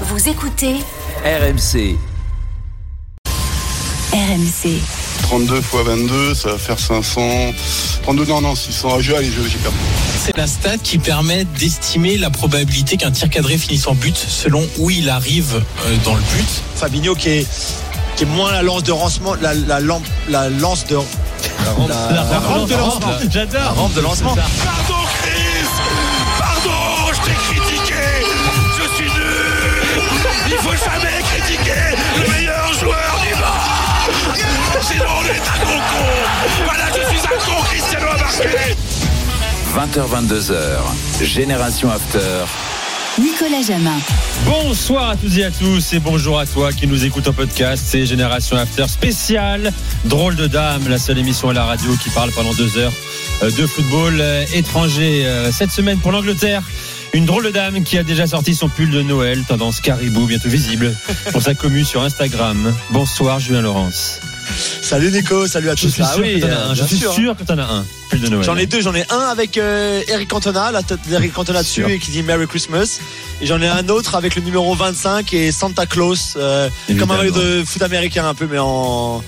Vous écoutez RMC. RMC. 32 x 22, ça va faire 500. 32, non, non, 600. Ah, j'ai allez, j'ai perdu. C'est la stat qui permet d'estimer la probabilité qu'un tir cadré finisse en but selon où il arrive euh, dans le but. Fabinho qui est, qui est moins la lance de lancement, la, la, lampe- la lance de. La rampe, la rampe de lancement. La J'adore. rampe de lancement. Pardon Il faut jamais critiquer le meilleur joueur du monde Sinon on est un gros con Voilà, je suis un con, Cristiano a marqué 20h22h. Génération After. Nicolas Jamin. Bonsoir à toutes et à tous et bonjour à toi qui nous écoute en podcast. C'est Génération After spécial. Drôle de dame, la seule émission à la radio qui parle pendant deux heures euh, de football euh, étranger. Euh, Cette semaine pour l'Angleterre. Une drôle de dame qui a déjà sorti son pull de Noël, tendance caribou, bientôt visible, pour sa commu sur Instagram. Bonsoir Julien Laurence. Salut Nico, salut à Je tous. suis Ah sûr oui, que t'en as euh, un. Je suis sûr. sûr que t'en as un. Pull de Noël. J'en ai deux, j'en ai un avec euh, Eric Cantona, la tête d'Eric Cantona dessus Sûr. et qui dit Merry Christmas. Et j'en ai un autre avec le numéro 25 et Santa Claus, euh, comme un de foot américain un peu, mais en,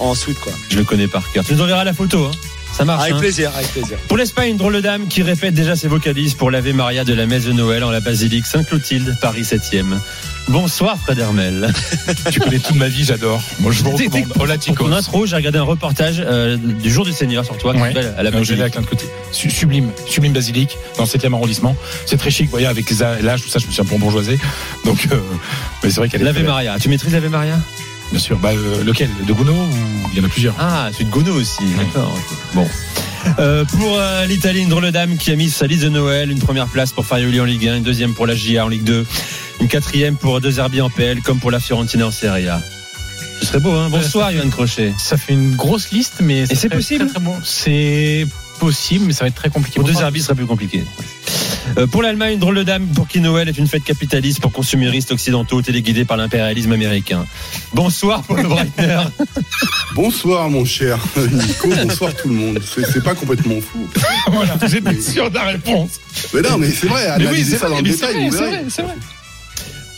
en sweat quoi. Je le connais par cœur. Tu nous enverras la photo. Hein. Ça marche. Avec hein. plaisir, avec plaisir. Pour l'Espagne, une drôle de dame qui répète déjà ses vocalises pour l'Ave Maria de la messe de Noël en la basilique Sainte-Clotilde, Paris 7e. Bonsoir Fred Hermel. Tu connais toute ma vie, j'adore. Moi, je vous recommande. Hola, Pour ton intro, j'ai regardé un reportage euh, du jour du Seigneur sur toi, qui Ouais. s'appelle à la basilique. de côté. Su- Sublime, sublime basilique, dans le 7e arrondissement. C'est très chic, vous voyez, avec les l'âge, tout ça, je me suis un peu bourgeoisé. Donc, euh, mais c'est vrai qu'elle est. L'Ave. Maria. Tu maîtrises l'Ave Maria? Bien sûr. Bah, euh, lequel? De Gounod ou il y en a plusieurs? Ah, celui de Gounod aussi. D'accord. Bon. Euh, pour euh, l'Italie, une drôle dame qui a mis sa liste de Noël, une première place pour Farioli en Ligue 1, une deuxième pour la GIA en Ligue 2, une quatrième pour deux Zerbi en PL, comme pour la Fiorentina en Serie A. Ce serait beau, hein Bonsoir, Johan Crochet. Ça fait une grosse liste, mais c'est possible très, très bon. C'est possible, mais ça va être très compliqué. Pour deux Zerbi, ce serait plus compliqué. Euh, pour l'Allemagne, une drôle de dame pour qui Noël est une fête capitaliste pour consuméristes occidentaux téléguidés par l'impérialisme américain. Bonsoir pour le Breitner. Bonsoir, mon cher Nico. Bonsoir, tout le monde. C'est pas complètement fou. Voilà, j'étais sûr de la réponse. Mais non, mais c'est vrai, Mais oui, ça dans le c'est détail. vrai, c'est vrai.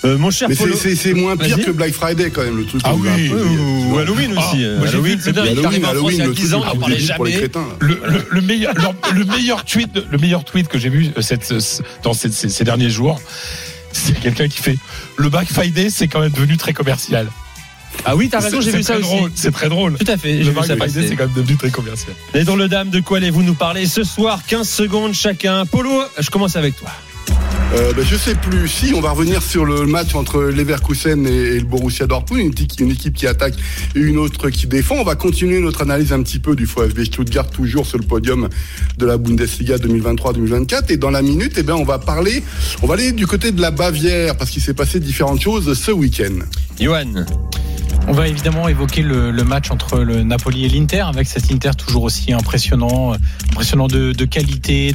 Euh, mon cher Mais Polo. c'est- moins pire que Black Friday, quand même, le truc. Ah oui. Ou Halloween Ah, aussi. moi, j'ai Halloween, vu c'est le- dingue. Halloween, T'arrives en France Halloween, il y a le 10 truc ans, le on plus parlait débile pour les jamais. crétins. Le, le- le meilleur, le, le meilleur tweet, le meilleur tweet que j'ai vu euh, cette, dans ces, ces- ces derniers jours, c'est quelqu'un qui fait le Black Friday, c'est quand même devenu très commercial. Ah oui, t'as raison, C'est- j'ai c'est vu ça très aussi. drôle, C'est très drôle. Tout à fait, Le Black ça Friday, c'est quand même devenu très commercial. Les drôles de dames, de quoi allez-vous nous parler ce soir? 15 secondes chacun. Polo, je commence avec toi. Euh, ben, je sais plus. Si, on va revenir sur le match entre Leverkusen et, le Borussia Dortmund, une, équipe- qui attaque et une autre qui défend. On va continuer notre analyse un petit peu du VfB Stuttgart, toujours sur le podium de la Bundesliga 2023-2024. Et dans la minute, eh ben, on va parler, on va aller du côté de la Bavière parce qu'il s'est passé différentes choses ce week-end. Johan. On va évidemment évoquer le, match entre le Napoli et l'Inter, avec cet Inter toujours aussi impressionnant, euh, impressionnant de, qualité,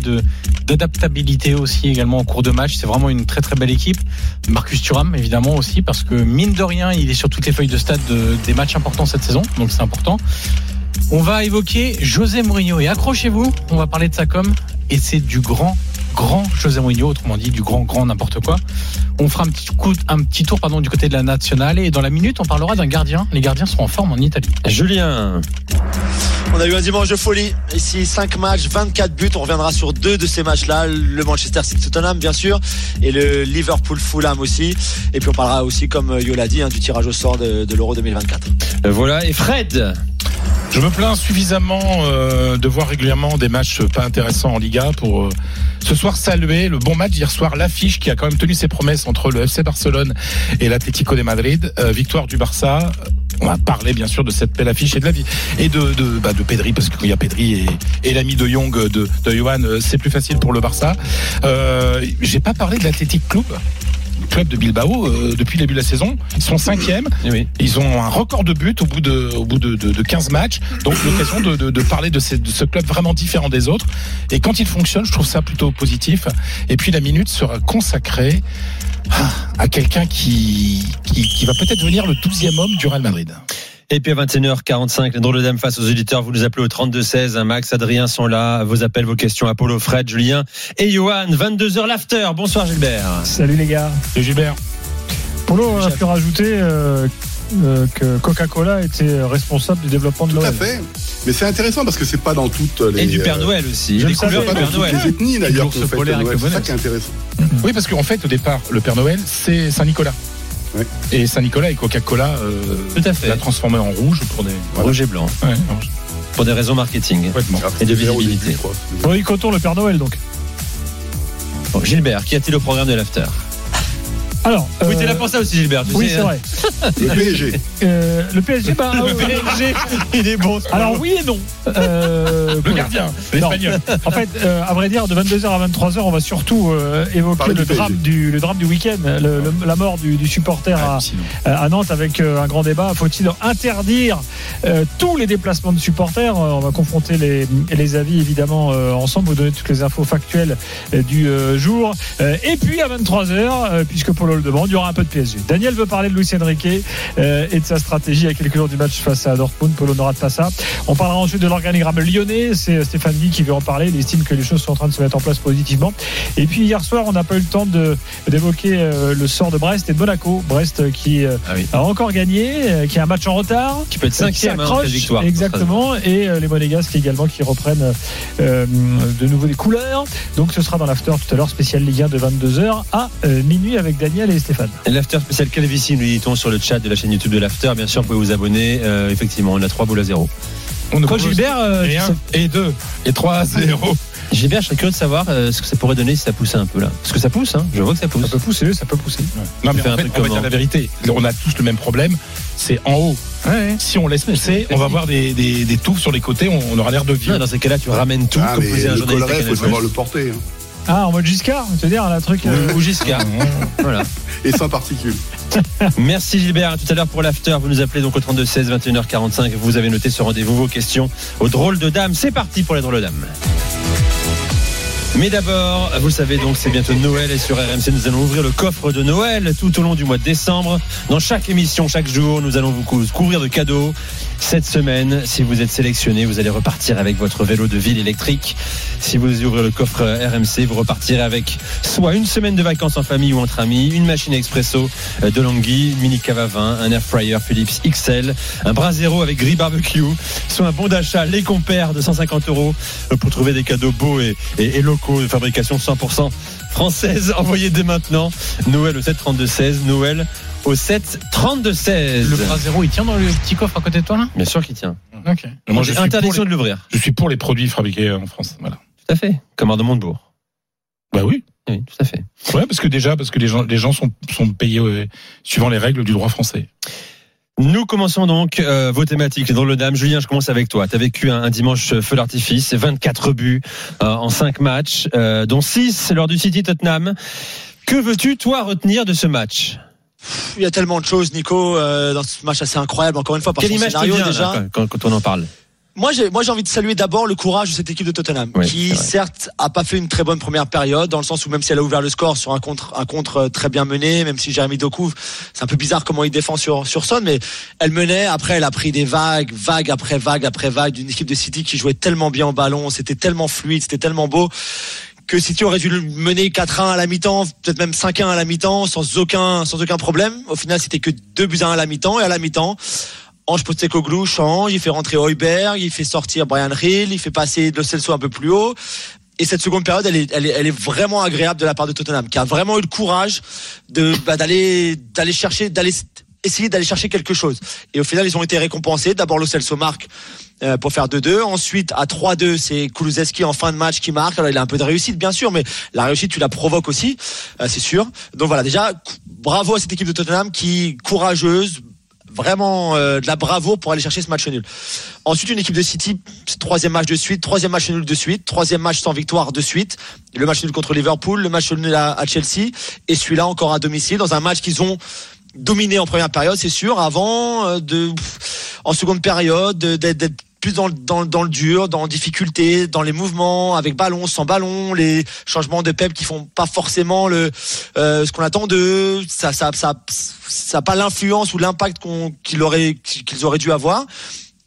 d'adaptabilité aussi également au cours de match. C'est vraiment une très très belle équipe. Marcus Thuram évidemment aussi, parce que mine de rien, il est sur toutes les feuilles de stade de- des matchs importants cette saison, donc c'est important. On va évoquer José Mourinho et accrochez-vous, on va parler de sa com et c'est du grand grand José Mourinho, autrement dit du grand grand n'importe quoi. On fera un petit coup, un petit tour pardon du côté de la nationale et dans la minute on parlera d'un gardien. Les gardiens sont en forme en Italie. Julien. On a eu un dimanche de folie. Ici, 5 matchs, 24 buts. On reviendra sur deux de ces matchs-là. Le Manchester City-Tottenham, bien sûr, et le Liverpool-Fulham aussi. Et puis on parlera aussi, comme Yo l'a dit, hein, du tirage au sort de, de l'Euro 2024. Euh, Voilà, et Fred. Je me plains suffisamment euh, de voir régulièrement des matchs pas intéressants en Liga pour euh, ce soir saluer le bon match hier soir, l'affiche qui a quand même tenu ses promesses entre le FC Barcelone et l'Atlético de Madrid, Euh, victoire du Barça. On va parler bien sûr de cette belle affiche et de la vie et de de, bah, de Pedri parce qu'il y a Pedri et, l'ami de Young de, de Johan, euh, c'est plus facile pour le Barça. Euh, J'ai pas parlé de l'Athletic Club. Club de Bilbao euh, depuis le début de la saison. Ils sont cinquièmes. Eh oui. Ils ont un record de buts au bout de, au bout de, de, de 15 matchs. Donc l'occasion de, de, de parler de, ces- de ce club vraiment différent des autres. Et quand il fonctionne, je trouve ça plutôt positif. Et puis la minute sera consacrée à quelqu'un qui, qui, qui va peut-être devenir le 12e homme du Real Madrid. Et puis à 21h45, les drôles de dames face aux auditeurs, vous nous appelez au 32-16. hein, Max, Adrien sont là. Vos appels, vos questions, Apollo, Fred, Julien et Johan. 22h l'after. Bonsoir Gilbert. Salut les gars. Et Gilbert Polo a pu rajouter euh, euh, que Coca-Cola était responsable du développement de Tout à fait. Mais c'est intéressant parce que c'est pas dans toutes les. Et du Père euh, Noël aussi. je Les couleurs pas du dans Père toutes Noël. les ethnies d'ailleurs C'est ça qui est intéressant. Oui, parce qu'en fait, au départ, le Père Noël, c'est Saint-Nicolas. Et Saint-Nicolas et Coca-Cola euh, Tout à fait. l'a transformé en rouge pour des. Rouge et blanc. Ouais, Pour des raisons marketing. Et de visibilité. Bon, Coton, le Père Noël, donc. Bon, Gilbert, qu'y a-t-il au programme de l'after? Alors. Oui, t'es là pour ça aussi, Gilbert. tu Oui, sais, c'est hein. vrai. Le PSG. Euh, le PSG, bah, Le euh, PSG, il est bon. alors oui et non. Euh, Le gardien, l'espagnol. En fait, euh, à vrai dire, de 22h à 23h, on va surtout euh, évoquer le du drame du, le drame du week-end, le- le- la mort du, du supporter à, Hallucinant. à Nantes avec euh, un grand débat. Faut-il interdire euh, tous les déplacements de supporters? On va confronter les, les avis évidemment euh, ensemble, vous donner toutes les infos factuelles euh, du euh, jour. Euh, et puis à 23h, euh, puisque Le demande, il y aura un peu de PSG. Daniel veut parler de Luis Enrique euh, et de sa stratégie à quelques jours du match face à Dortmund. Polo rate pas ça. On parlera ensuite de l'organigramme lyonnais. C'est Stéphane Guy qui veut en parler. Il estime que les choses sont en train de se mettre en place positivement. Et puis hier soir, on n'a pas eu le temps d'évoquer euh, le sort de Brest et de Monaco. Brest euh, qui euh, Ah oui. a encore gagné, euh, qui a un match en retard. Qui peut être qui cinquième hein, cette victoire. Exactement. Et euh, les Monégasques également qui reprennent euh, de nouveau des couleurs. Donc ce sera dans l'after tout à l'heure, spécial Ligue 1 de 22h à euh, minuit avec Daniel et Stéphane. L'after spécial Calvici, nous dit-on sur le chat de la chaîne YouTube de l'after. Bien sûr, vous pouvez vous abonner. Euh, effectivement, on a 3 boules à 0. On propose- Gilbert, euh, et tu un, sais- et deux, et trois à zéro. Gilbert, je serais curieux de savoir euh, ce que ça pourrait donner si ça poussait un peu là. Parce que ça pousse, hein. Je vois que ça pousse. ça peut pousser, ça peut pousser. Non, On mais en fait, on va comment dire la vérité. On a tous le même problème. C'est en haut. Si on laisse pousser, on va voir des, des, des touffes sur les côtés. On, on aura l'air de vieux. Non, dans ces cas-là, tu ramènes tout, Ah, comme mais faisait un le journaliste. il faut savoir le porter. hein. Ah, en mode Giscard, c'est-à-dire un truc. euh, Ou Giscard. voilà. Et sans particules. Merci Gilbert. À tout à l'heure pour l'after. Vous nous appelez donc au 32 16 21h45. Vous avez noté ce rendez-vous, vos questions aux drôles de dames. C'est parti pour les drôles de dames. Mais d'abord, vous le savez donc, c'est bientôt Noël et sur RMC, nous allons ouvrir le coffre de Noël tout au long du mois de décembre. Dans chaque émission, chaque jour, nous allons vous cou- couvrir de cadeaux. Cette semaine, si vous êtes sélectionné, vous allez repartir avec votre vélo de ville électrique. Si vous ouvrez le coffre RMC, vous repartirez avec soit une semaine de vacances en famille ou entre amis, une machine expresso euh, de Langui, une mini à vin, un air fryer Philips XL, un Brasero avec gris barbecue, soit un bon d'achat Les Compères de 150 euros euh, pour trouver des cadeaux beaux et, locaux de fabrication 100% française. Envoyez dès maintenant Noël au 7 32 16, Noël au 7 32 16. Le bras zéro, il tient dans le petit coffre à côté de toi là Bien sûr qu'il tient. Ok. Moi, je suis, pour Interdiction les, de l'ouvrir. je suis pour les produits fabriqués en France. Voilà. Tout à fait. Comme de Montebourg. Bah oui. Oui, tout à fait. Ouais, parce que déjà, parce que les gens, les gens sont, sont payés euh, suivant les règles du droit français. Nous commençons donc euh, vos thématiques dans le dame. Julien, je commence avec toi. Tu as vécu un, un dimanche feu d'artifice, 24 buts euh, en 5 matchs, euh, dont 6 lors du City Tottenham. Que veux-tu, toi, retenir de ce match? Il y a tellement de choses, Nico, euh, dans ce match assez incroyable. Encore une fois, par Quelle image scénario déjà. là, quand, quand on en parle Moi, j'ai, moi, j'ai envie de saluer d'abord le courage de cette équipe de Tottenham, Oui, qui certes a pas fait une très bonne première période, dans le sens où même si elle a ouvert le score sur un contre, un contre euh, très bien mené, même si Jérémy Doku, c'est un peu bizarre comment il défend sur sur Son, mais elle menait. Après, elle a pris des vagues, vagues après vagues après vagues d'une équipe de City qui jouait tellement bien au ballon, c'était tellement fluide, c'était tellement beau que City aurait dû mener 4-1 à la mi-temps, peut-être même 5-1 à la mi-temps, sans aucun, sans aucun problème. Au final, c'était que 2 buts à 1 à la mi-temps, et à la mi-temps, Ange Postecoglou change, il fait rentrer Heuberg, il fait sortir Brian Hill, il fait passer Le Celso un peu plus haut. Et cette seconde période, elle est, elle est, vraiment agréable de la part de Tottenham, qui a vraiment eu le courage de bah, d'aller, d'aller chercher, d'aller essayer d'aller chercher quelque chose. Et au final, ils ont été récompensés. D'abord, Lo Celso marque pour faire 2-2. Ensuite, à 3-2, c'est Kulusevski en fin de match qui marque. Alors, il a un peu de réussite, bien sûr, mais la réussite, tu la provoques aussi, euh, c'est sûr. Donc voilà, déjà, bravo à cette équipe de Tottenham qui courageuse, vraiment euh, de la bravo pour aller chercher ce match nul. Ensuite, une équipe de City, troisième match de suite, troisième match nul de suite, troisième match sans victoire de suite. Le match nul contre Liverpool, le match nul à, Chelsea, et celui-là encore à domicile dans un match qu'ils ont dominé en première période, c'est sûr, avant euh, de en seconde période de- d'être d'être plus dans, dans, dans le dur, dans difficulté, dans les mouvements, avec ballon, sans ballon, les changements de Pep qui font pas forcément le euh, ce qu'on attend d'eux, ça ça ça ça a pas l'influence ou l'impact qu'on qu'ils auraient qu'ils auraient dû avoir.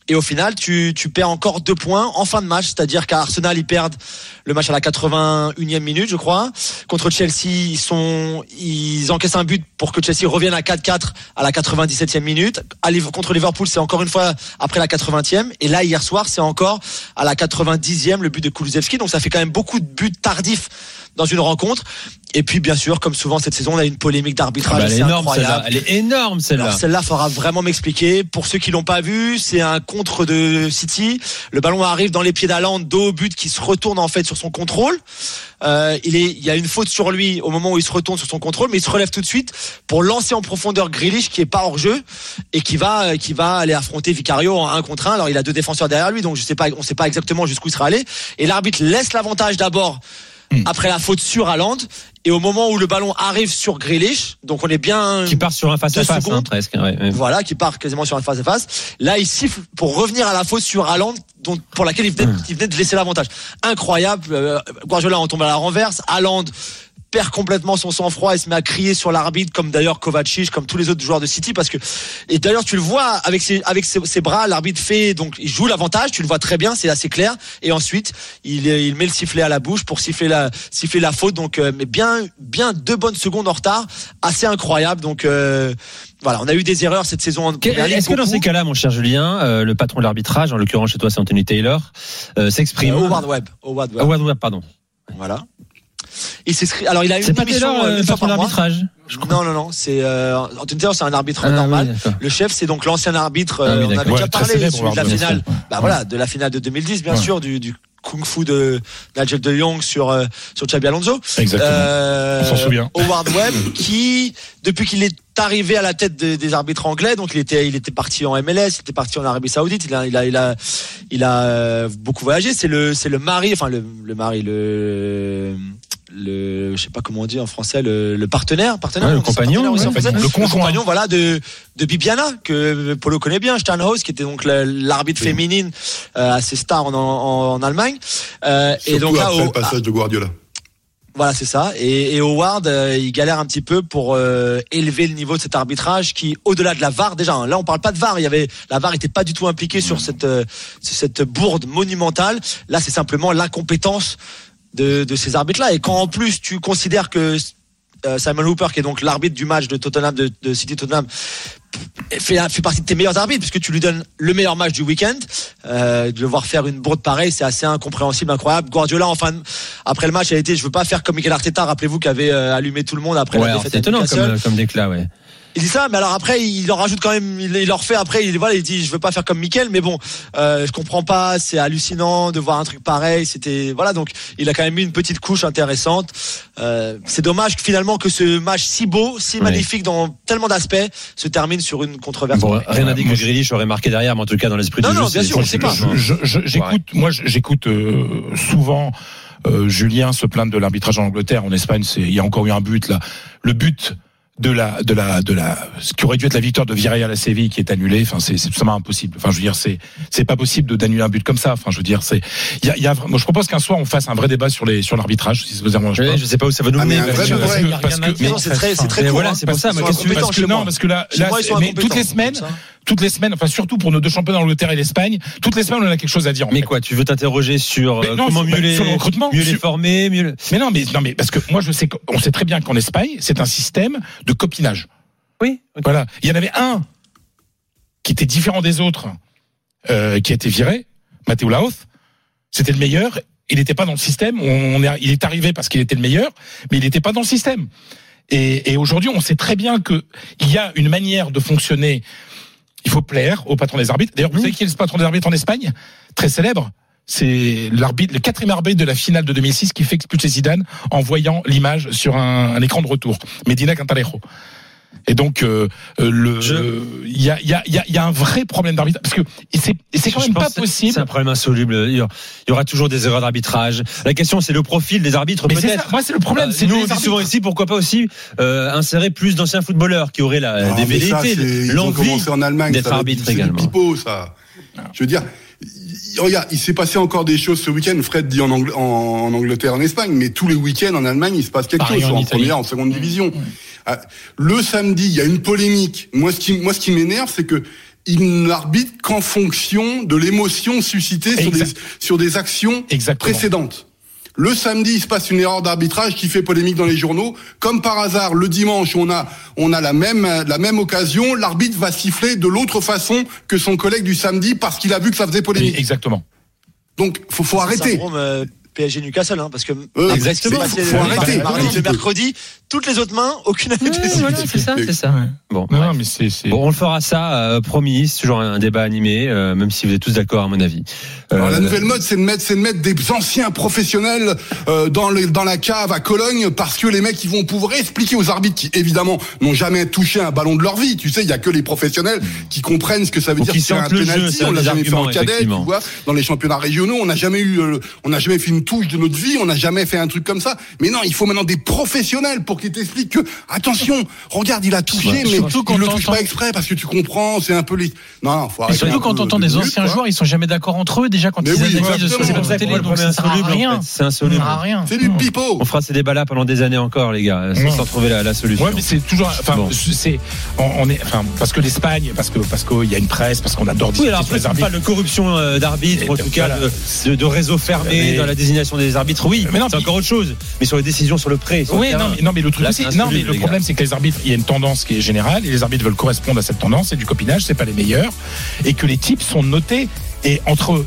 Et au final, tu, tu perds encore deux points en fin de match, c'est-à-dire qu'à Arsenal, ils perdent le match à la 81e minute, je crois. Contre Chelsea, ils sont, ils encaissent un but pour que Chelsea revienne à 4-4 à la 97e minute. Contre Liverpool, c'est encore une fois après la 80e. Et là, hier soir, c'est encore à la 90e le but de Kulusevski. Donc ça fait quand même beaucoup de buts tardifs dans une rencontre. Et puis, bien sûr, comme souvent cette saison, on a une polémique Ah d'arbitrage. bah, elle est énorme incroyable. Elle est énorme celle-là. Celle-là, faudra vraiment m'expliquer. Pour ceux qui l'ont pas vu, c'est un contre de City. Le ballon arrive dans les pieds d'Aland, dos au but, qui se retourne en fait sur son contrôle. Euh, il est, il y a une faute sur lui au moment où il se retourne sur son contrôle, mais il se relève tout de suite pour lancer en profondeur Grealish qui est pas hors jeu et qui va, qui va aller affronter Vicario en un contre un. Alors il a deux défenseurs derrière lui, donc je sais pas, on sait pas exactement jusqu'où il sera allé. Et l'arbitre laisse l'avantage d'abord après la faute sur Haaland. Et au moment où le ballon arrive sur Grealish, donc on est bien Qui part sur un face à face, secondes. presque. ouais, ouais. voilà, qui part quasiment sur un face à face. Là, il siffle pour revenir à la faute sur Haaland, dont, pour laquelle il venait, Hum. il venait de laisser l'avantage. Incroyable. Euh, Guardiola en tombe à la renverse. Haaland perd complètement son sang-froid et se met à crier sur l'arbitre, comme d'ailleurs Kovacic, comme tous les autres joueurs de City, parce que et d'ailleurs tu le vois avec ses avec ses, ses bras, l'arbitre fait donc il joue l'avantage, tu le vois très bien, c'est assez clair, et ensuite il il met le sifflet à la bouche pour siffler la siffler la faute, donc euh, mais bien bien deux bonnes secondes en retard, assez incroyable, donc euh, voilà, on a eu des erreurs cette saison en Est-ce que dans ces cas-là, mon cher Julien, euh, le patron de l'arbitrage, en l'occurrence chez toi c'est Anthony Taylor, s'exprime. Howard Webb, Howard Webb. Howard Webb, pardon. Voilà. Il s'est alors il a une C'est pas émission Taylor, euh, euh, une fois par mois. d'arbitrage. Non non non, c'est euh, Anthony Taylor, c'est un arbitre Ah, normal. oui, le chef, c'est donc l'ancien arbitre. Ah, oui, on avait déjà Ouais, parlé célèbre, celui de la finale. Bah voilà, de la finale de 2010, bien Ouais. sûr, du, du kung-fu de Nigel de Jong sur euh, sur Xabi Alonso. Exactement. Euh, On s'en souvient. Howard Webb, qui depuis qu'il est arrivé à la tête de- des arbitres anglais, donc il était il était parti en MLS, il était parti en Arabie Saoudite, il a il a il a, il a beaucoup voyagé. C'est le c'est le mari, enfin le le mari le le je sais pas comment on dit en français le, le partenaire partenaire Ouais, le compagnon, partenaire ouais. Le conjoint. compagnon voilà de de Bibiana que Polo connaît bien Steinhaus qui était donc le- l'arbitre féminine euh, assez star en, en, en Allemagne Euh, et Surtout donc là après au- le passage de Guardiola. voilà, c'est ça. Et, et Howard, euh, il galère un petit peu pour euh, élever le niveau de cet arbitrage qui, au-delà de la VAR, déjà, hein, là on parle pas de VAR. Il y avait la VAR était pas du tout impliquée sur cette euh, sur cette bourde monumentale. Là, c'est simplement l'incompétence de, de ces arbitres-là. Et quand en plus tu considères que euh, Simon Hooper, qui est donc l'arbitre du match de Tottenham, de, de City Tottenham, fait, fait partie de tes meilleurs arbitres puisque tu lui donnes le meilleur match du week-end. Euh, de le voir faire une bourde pareille, c'est assez incompréhensible, incroyable. Guardiola, enfin, après le match, a été, je veux pas faire comme Mikel Arteta, rappelez-vous, qui avait euh, allumé tout le monde après Ouais, la défaite c'est étonnant comme, comme déclat, ouais. Il dit ça, mais alors après, il leur rajoute quand même, il, il leur fait après, il, voilà, il dit, je veux pas faire comme Mikel, mais bon, euh, je comprends pas, c'est hallucinant de voir un truc pareil, c'était, voilà, donc, il a quand même mis une petite couche intéressante. Euh, c'est dommage que finalement que ce match si beau, si Ouais. magnifique dans tellement d'aspects, se termine sur une controverse. Bon, rien n'a dit que Grealish aurait marqué derrière, mais en tout cas, dans l'esprit Non, du non, jeu, bien c'est- sûr, on c'est- sait pas. c'est- Je- je- j'écoute, moi, j'écoute euh, souvent euh, Julien se plaindre de l'arbitrage en Angleterre. En Espagne, c'est, il y a encore eu un but là. Le but de la, de la, de la, ce qui aurait dû être la victoire de Villarreal à Séville qui est annulé. Enfin, c'est, c'est impossible. Enfin, je veux dire, c'est, c'est pas possible de d'annuler un but comme ça. Enfin, je veux dire, c'est, il y a, il y a, moi, je propose qu'un soir on fasse un vrai débat sur les, sur l'arbitrage, si ça vous arrange pas. Ouais, je sais pas où ça va nous Ah, mener. parce que- parce c'est très, c'est très court. voilà, c'est pour ça, parce parce que non, parce que là, là, moi, mais toutes les semaines. Toutes les semaines, enfin surtout pour nos deux championnats d'Angleterre et l'Espagne, toutes les semaines on a quelque chose à dire. en Mais fait. quoi, tu veux t'interroger sur euh, non, comment mieux bah, les, sur le recrutement, mieux les former, mieux. le- Mais non, mais non, mais parce que moi je sais qu'on sait très bien qu'en Espagne c'est un système de copinage. Oui. Voilà, il y en avait un qui était différent des autres, euh, qui a été viré, Matteo Laoz. C'était le meilleur. Il n'était pas dans le système. On est, il est arrivé parce qu'il était le meilleur, mais il n'était pas dans le système. Et, et aujourd'hui, on sait très bien que il y a une manière de fonctionner. Il faut plaire au patron des arbitres. D'ailleurs, vous savez qui est le patron des arbitres en Espagne? Très célèbre. C'est l'arbitre, le quatrième arbitre de la finale de 2006 qui fait expulser Zidane en voyant l'image sur un, un écran de retour. Medina Cantalejo. Et donc, euh, euh, le, Je- il y a, il y a, y a, y a un vrai problème d'arbitrage parce que c'est, c'est quand Je même pas possible. C'est un problème insoluble. Il y aura- il y aura toujours des erreurs d'arbitrage. La question, c'est le profil des arbitres, Mais c'est peut-être. Moi, c'est le problème. Euh, c'est nous, on dit souvent ici, pourquoi pas aussi euh, insérer plus d'anciens footballeurs qui auraient la, Ah, des velléités, l'envie. d'être arbitre également. pipeau, ça. Je veux dire, il- regarde, il s'est passé encore des choses ce week-end. Fred dit en, Angl- en- en Angleterre, en Espagne, mais tous les week-ends en Allemagne, il se passe quelque Pareil chose, en en première, en seconde division. Le samedi, il y a une polémique. Moi, ce qui, moi, ce qui m'énerve, c'est que il n'arbitre qu'en fonction de l'émotion suscitée sur des, sur des actions Exactement. précédentes. Le samedi, il se passe une erreur d'arbitrage qui fait polémique dans les journaux. Comme par hasard, le dimanche, on a, on a la même, la même occasion. L'arbitre va siffler de l'autre façon que son collègue du samedi parce qu'il a vu que ça faisait polémique. Exactement. Donc, faut, faut arrêter. PSG Newcastle, hein, parce que Euh, après exactement. ce qui s'est passé Faut le arrêter. mardi, Voilà. le mercredi, toutes les autres mains, aucune Ouais, voilà, c'est ça, c'est ça. Ouais. Bon, Non, bref. non, mais c'est. c'est- Bon, on le fera ça, euh, promis. C'est toujours un débat animé, euh, même si vous êtes tous d'accord, à mon avis. Alors, la Euh, nouvelle mode, c'est de mettre, c'est de mettre des anciens professionnels euh, dans, les, dans la cave à Cologne parce que les mecs, ils vont pouvoir expliquer aux arbitres qui, évidemment, n'ont jamais touché un ballon de leur vie. Tu sais, il y a que les professionnels qui comprennent ce que ça veut Ou dire qui tirer un le jeu, penalty. c'est un On l'a jamais fait en cadet, tu vois. Dans les championnats régionaux, on n'a jamais eu, euh, on n'a jamais fait une touche de notre vie, on n'a jamais fait un truc comme ça. Mais non, il faut maintenant des professionnels pour qu'ils t'expliquent que, attention, regarde, il a touché, Ouais, mais surtout quand il le touche pas exprès parce que tu comprends, c'est un peu les. Non, non, faut Et arrêter. surtout quand on entend de des anciens joueurs, ils sont jamais d'accord entre eux déjà quand Mais ils oui, analysent C'est les pour ça télé, donc ça sert rien. C'est insoluble. Ça sert à rien. C'est du pipeau. On fera ces débats-là pendant des années encore, les gars, sans, Non. sans trouver la, solution. Ouais, mais c'est toujours. Enfin, c'est. On, est. Enfin, parce que l'Espagne, parce que parce qu'il y a une presse, parce qu'on adore Oui, alors pas de corruption euh, d'arbitre, en tout cas de, réseau fermé dans la désignation des arbitres, oui, Mais non, c'est encore autre chose. Mais sur les décisions sur le prêt, sur Oui, non, mais, non, mais le truc aussi, non, mais le problème, c'est que les arbitres, il y a une tendance qui est générale, et les arbitres veulent correspondre à cette tendance, c'est du copinage, c'est pas les meilleurs, et que les types sont notés, et entre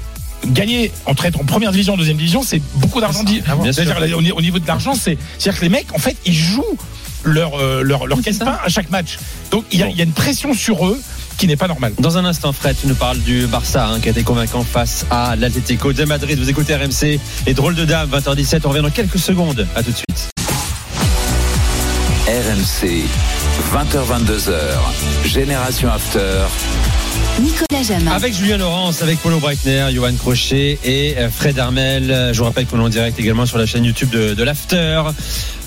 gagner, entre être en première division, deuxième division, c'est beaucoup d'argent. C'est-à-dire, au ni- au niveau de l'argent, c'est, c'est-à-dire que les mecs, en fait, ils jouent leur, euh, leur, leur Oui, casse-pain à chaque match. Donc, il y, a, Bon. il y a une pression sur eux qui n'est pas normale. Dans un instant, Fred, tu nous parles du Barça hein, qui a été convaincant face à l'Atlético de Madrid. Vous écoutez RMC, les drôles de dames, 20h17. On revient dans quelques secondes. À tout de suite. RMC, 20h22h, Génération After. Nicolas Jamin. Avec Julien Laurence, avec Paulo Breitner, Johan Crochet et euh, Fred Armel. Euh, Je vous rappelle qu'on est en direct également sur la chaîne YouTube de, de l'After.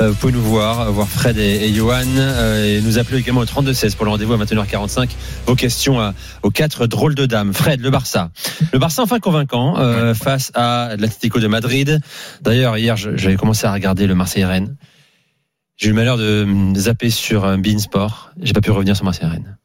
Euh, Vous pouvez nous voir, euh, voir Fred et, et Johan. euh, Et nous appeler également au 32-16 pour le rendez-vous à 21h45. Vos questions à- aux quatre drôles de dames. Fred, le Barça. Le Barça enfin convaincant euh, face à l'Atlético de Madrid. D'ailleurs, hier, j'avais commencé à regarder le Marseille-Rennes. J'ai eu le malheur de zapper sur un Bein Sport. J'ai pas pu revenir sur Marseille-Rennes.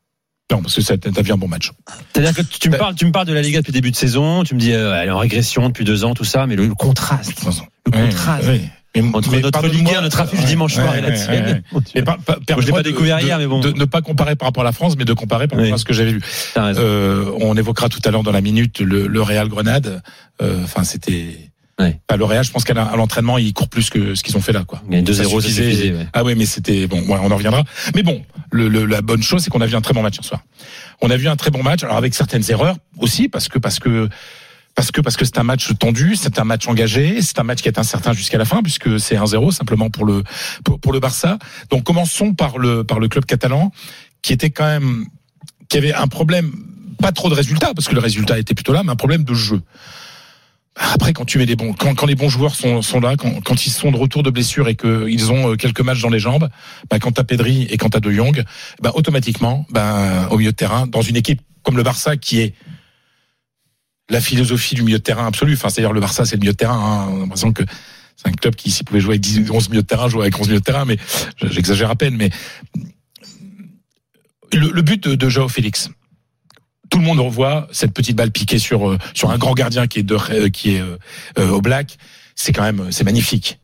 Non, parce que ça, vu un bon match. C'est-à-dire que tu me parles, tu me parles de la Liga depuis le début de saison, tu me dis euh, elle est en régression depuis deux ans, tout ça, mais le, le contraste, le contraste. Mais- entre mais notre Ligue 1, notre affiche Ouais, dimanche soir ouais, et la tienne. ouais. Je l'ai pas découvert de- hier, mais bon. De ne pas comparer par rapport à la France, mais de comparer par rapport Oui. à ce que j'avais vu. Euh, on évoquera tout à l'heure dans la minute le, le Real Grenade. Euh, Enfin, c'était. Ouais. Pas le Real, je pense qu'à à l'entraînement, ils courent plus que ce qu'ils ont fait là, quoi. Il y a 2-0, ça suffisait. suffisait, ouais. Ah ouais, mais c'était bon. ouais, on en reviendra. Mais bon, le, le- la bonne chose, c'est qu'on a vu un très bon match hier soir. On a vu un très bon match, alors avec certaines erreurs aussi, parce que parce que parce que parce que c'est un match tendu, c'est un match engagé, c'est un match qui est incertain jusqu'à la fin, puisque c'est 1-0 simplement pour le pour, pour le Barça. Donc commençons par le par le club catalan, qui était quand même qui avait un problème, pas trop de résultats, parce que le résultat était plutôt là, mais un problème de jeu. Après, quand tu mets les bons, quand, quand les bons joueurs sont, sont là, quand, quand ils sont de retour de blessure et qu'ils ont euh, quelques matchs dans les jambes, bah, quand t'as Pedri et quand t'as De Jong, bah, automatiquement, bah, au milieu de terrain, dans une équipe comme le Barça qui est la philosophie du milieu de terrain absolu. Enfin, c'est-à-dire le Barça, c'est le milieu de terrain. Hein. On a l'impression que c'est un club qui, s'il pouvait jouer avec 10, 11 milieux de terrain, jouer avec 11 milieux de terrain, mais j'exagère à peine. Mais le, le but de, de Joao Félix, tout le monde revoit cette petite balle piquée sur euh, sur un grand gardien qui est de, euh, qui est euh, au black. C'est quand même c'est magnifique.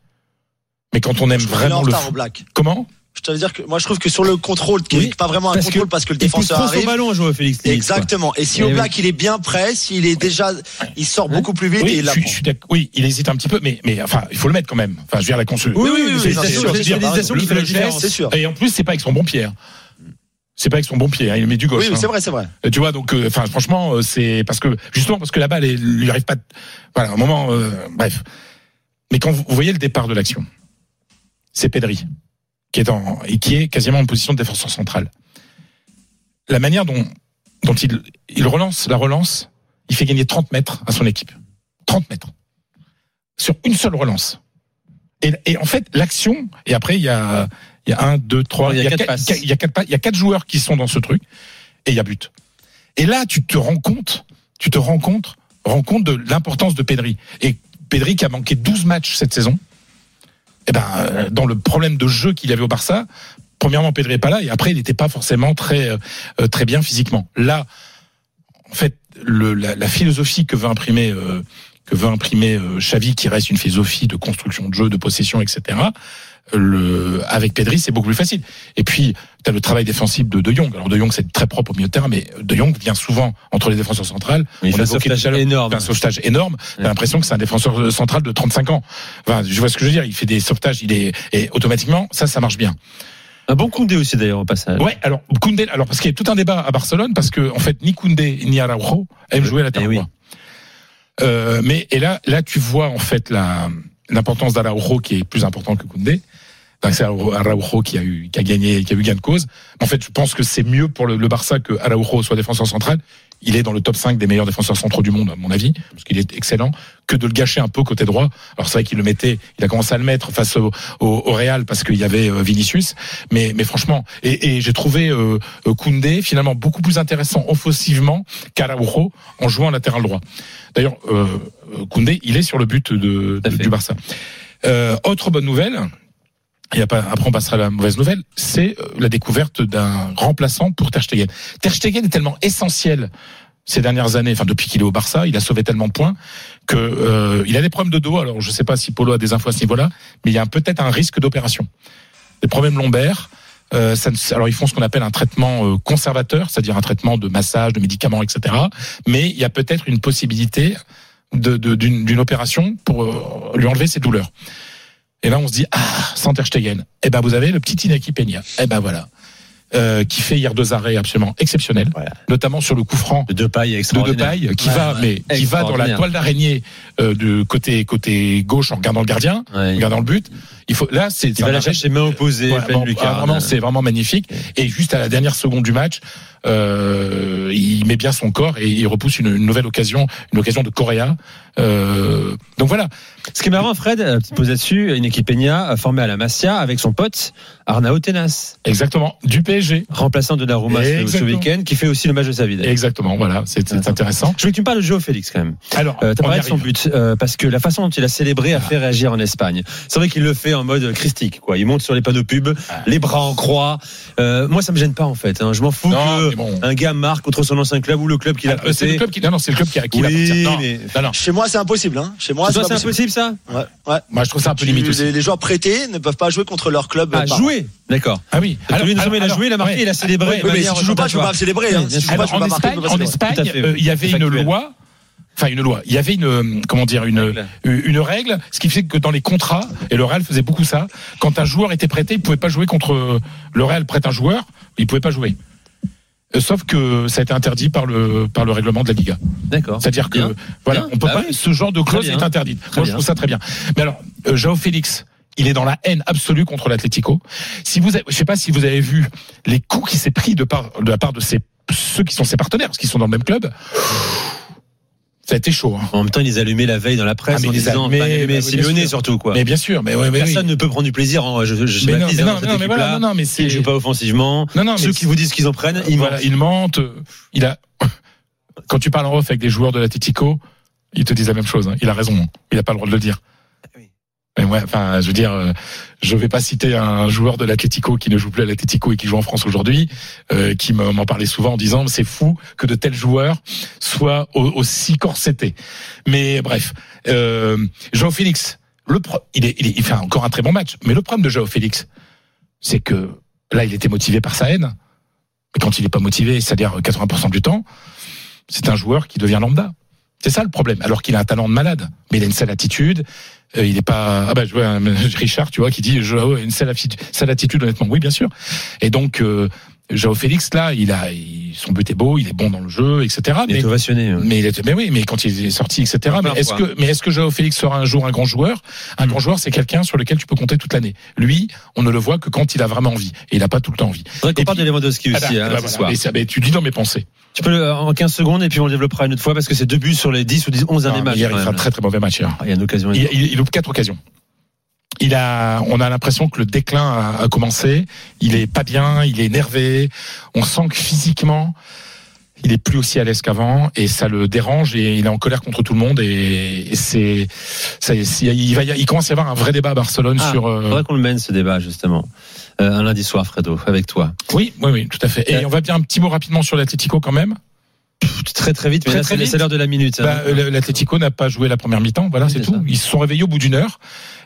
Mais quand on aime Je vraiment le au black. comment? Je te veux dire que moi je trouve que sur le contrôle, qui Oui, est pas vraiment un parce contrôle que parce que le Il défenseur son arrive. ballon, Joao Félix. Exactement. Et si Eh au oui. black il est bien prêt, s'il est déjà, il sort beaucoup plus vite oui, et il je suis oui, il hésite un petit peu, mais mais enfin il faut le mettre quand même. Enfin je veux dire la consul. Oui, oui, oui, c'est sûr, c'est sûr. Et en plus c'est pas avec son bon pied. C'est pas avec son bon pied, hein, il met du gauche. Oui, hein. c'est vrai, c'est vrai. Euh, Tu vois, donc, euh, enfin, franchement, euh, c'est parce que justement parce que la balle, elle lui arrive pas. de- Voilà, un moment, euh, bref. Mais quand vous, vous voyez le départ de l'action, c'est Pedri qui est en et qui est quasiment en position de défenseur central. La manière dont dont il il relance la relance, il fait gagner 30 mètres à son équipe. 30 mètres sur une seule relance. Et, et en fait, l'action et après il y a il y a un, deux, trois, Il y a quatre joueurs qui sont dans ce truc et il y a but. Et là, tu te rends compte, tu te rends compte, rends compte de l'importance de Pedri. Et Pedri qui a manqué 12 matchs cette saison, eh ben, euh, dans le problème de jeu qu'il y avait au Barça, premièrement, Pedri est pas là, et après, il n'était pas forcément très, euh, très bien physiquement. Là, en fait, le, la, la philosophie que veut imprimer euh, que veut imprimer euh, Xavi, qui reste une philosophie de construction de jeu, de possession, etc. Le, avec Pedri, c'est beaucoup plus facile. Et puis, tu as le travail défensif de De Jong. Alors De Jong, c'est très propre au milieu de terrain, mais De Jong vient souvent entre les défenseurs centrales. Il On fait un sauvetage énorme. il fait un sauvetage énorme. T'as l'impression que c'est un défenseur central de 35 ans. Enfin, je vois ce que je veux dire. Il fait des sauvetages, il est, et automatiquement, ça, ça marche bien. Un bon Koundé aussi d'ailleurs au passage. Ouais, alors Koundé, alors parce qu'il y a tout un débat à Barcelone parce que en fait ni Koundé ni Araujo aiment jouer à la Eh oui. Euh, mais et là, là tu vois en fait la l'importance d'Araujo qui est plus importante que Koundé. Donc c'est Araujo qui a eu qui a gagné qui a eu gain de cause. En fait, je pense que c'est mieux pour le, le Barça que Araujo soit défenseur central. Il est dans le top 5 des meilleurs défenseurs centraux du monde, à mon avis, parce qu'il est excellent, que de le gâcher un peu côté droit. Alors c'est vrai qu'il le mettait, il a commencé à le mettre face au, au, au Real parce qu'il y avait euh, Vinicius, mais, mais franchement, et, et j'ai trouvé euh, Koundé finalement beaucoup plus intéressant offensivement qu'Araujo en jouant latéral droit. D'ailleurs, euh, Koundé, il est sur le but de, à de- du Barça. Euh, autre bonne nouvelle, et après on passera à la mauvaise nouvelle, c'est euh, la découverte d'un remplaçant pour Ter Stegen. Ter Stegen est tellement essentiel ces dernières années, enfin depuis qu'il est au Barça, il a sauvé tellement de points que euh, il a des problèmes de dos. Alors je sais pas si Polo a des infos à ce niveau-là, mais il y a peut-être un risque d'opération. Des problèmes lombaires. Euh, ça ne- alors ils font ce qu'on appelle un traitement euh, conservateur, c'est-à-dire un traitement de massage, de médicaments, etc. Mais il y a peut-être une possibilité de- de- d'une d'une opération pour euh, lui enlever ses douleurs. Et là, on se dit, ah, sans Ter Stegen. Eh ben, vous avez le petit Inaki Peña. Eh ben, voilà. Euh, qui fait hier deux arrêts absolument exceptionnels, Voilà. notamment sur le coup franc De deux pailles de extraordinaire. Depay, qui Ouais, va, ouais. mais qui va dans la Extraordinaire. toile d'araignée euh, de côté côté gauche en regardant le gardien, en Ouais. regardant le but. Il faut là, c'est Il va la chercher main opposée, Ouais, bon, ah, vraiment, c'est vraiment magnifique. Et juste à la dernière seconde du match, euh, il met bien son corps et il repousse une, une nouvelle occasion, une occasion de Correa. Euh, donc voilà. Ce qui est marrant, Fred, euh, petite pause là-dessus, une équipe Peña euh, formée à la Masia avec son pote Arnao Tenas, Exactement. Du PSG. remplaçant de Donnarumma ce, week-end, qui fait aussi le match de sa vie. Exactement. Voilà. C'est intéressant. Je veux que tu me parles de Joe Félix quand même. Alors, Euh, T'as parlé de son but euh, parce que la façon dont il a célébré a fait réagir en Espagne. C'est vrai qu'il le fait en mode christique, quoi. Il monte sur les panneaux pub, Ah. les bras en croix. Euh, moi, ça me gêne pas en fait. hein. Je m'en fous Non, que bon. un gars marque contre son ancien club ou le club qu'il a Ah, c'est le prêté. club qui, non, non, c'est le club qui a, qui l'a Oui, parti. Non, mais- non, non. Chez moi, c'est impossible. Hein. Chez moi, c'est impossible ça Ouais, ouais. Moi, je trouve ça un peu Tu- limite aussi. les, les joueurs prêtés ne peuvent pas jouer contre leur club. Ah, jouer D'accord. Ah oui. Alors, non seulement il a alors, joué, il a marqué, ouais. il a célébré. Mais si tu joues pas, tu peux pas célébrer. Alors, en. Espagne, euh, il y avait une loi. Enfin, une loi. Il y avait une, euh, comment dire, une, Règle. une règle, ce qui fait que dans les contrats, et le Real faisait beaucoup ça, quand un joueur était prêté, il pouvait pas jouer contre, le Real prête un joueur, il pouvait pas jouer. Sauf que ça a été interdit par le, par le règlement de la Liga. D'accord. C'est-à-dire que, Bien. voilà, Bien. on peut Bah pas, oui. ce genre de clause est interdite. Très Moi, je trouve ça très bien. Mais alors, euh, Joao Félix, il est dans la haine absolue contre l'Atlético. Si vous, avez- je sais pas si vous avez vu les coups qu'il s'est pris de, part, de la part de ses, ceux qui sont ses partenaires, parce qu'ils sont dans le même club. Ça a été chaud. hein. En même temps, ils les allumaient la veille dans la presse Ah, mais en les disant, bah Simeone bien sûr. surtout quoi. Mais bien sûr, mais ouais, mais Personne oui. ne peut prendre du plaisir. En, je, je, je Mais non, mais non, non, mais voilà, équipe-là. non, non, mais c'est- Ils jouent pas offensivement. Non, non, Ceux qui vous disent qu'ils en prennent, ils voilà, mentent. il a, quand tu parles en off avec des joueurs de l'Atlético, ils te disent la même chose. hein. Il a raison. hein. Il a pas le droit de le dire. Mais ouais, enfin, je veux dire, euh, je vais pas citer un joueur de l'Atlético qui ne joue plus à l'Atlético et qui joue en France aujourd'hui, euh, qui me- m'en parlait souvent en disant c'est fou que de tels joueurs soient au- aussi corsetés. Mais bref, euh, Joao Félix, le pro- il, est, il, est- il fait encore un très bon match. Mais le problème de Joao Félix, c'est que là, il était motivé par sa haine. Mais quand il n'est pas motivé, c'est-à-dire 80% du temps, c'est un joueur qui devient lambda. C'est ça le problème. Alors qu'il a un talent de malade, mais il a une sale attitude. Euh, il n'est pas. Ah bah je vois un- Richard, tu vois, qui dit Joao a une sale, affi- sale attitude. Honnêtement, oui, bien sûr. Et donc euh, Joao Félix là, il a il- son but est beau, il est bon dans le jeu, etc. Il est Mais ovationné. hein. mais, il est- mais oui, mais quand il est sorti, etc. Mais est-ce que, mais est-ce que Joao Félix sera un jour un grand joueur? Un grand joueur, c'est quelqu'un sur lequel tu peux compter toute l'année. Lui, on ne le voit que quand il a vraiment envie. Et il n'a pas tout le temps envie. Et parle de Lewandowski Ah aussi hein, bah, ce voilà. soir. Mais ça, mais tu dis dans mes pensées. Tu peux le- en 15 secondes et puis on le développera une autre fois parce que c'est deux buts sur les 10 ou 10, 11 derniers mais matchs. il fait un même. très très mauvais match hier. Ah, Il y a une occasion. Il, il, il loupe quatre occasions. Il a, on a l'impression que le déclin a, a commencé. Il est pas bien, il est énervé. On sent que physiquement, il est plus aussi à l'aise qu'avant et ça le dérange et il est en colère contre tout le monde et, et c'est, il va, il commence à y avoir un vrai débat à Barcelone Ah, sur. euh, Faudrait qu'on le mène ce débat justement Euh, un lundi soir, Fredo, avec toi. oui, oui, oui, tout à fait. Et on va dire un petit mot rapidement sur l'Atlético quand même. Très très vite, mais Très, là c'est l'heure de la minute. hein. Bah, L'Atlético n'a pas joué la première mi-temps, voilà, Oui, c'est c'est tout. ça. Ils se sont réveillés au bout d'une heure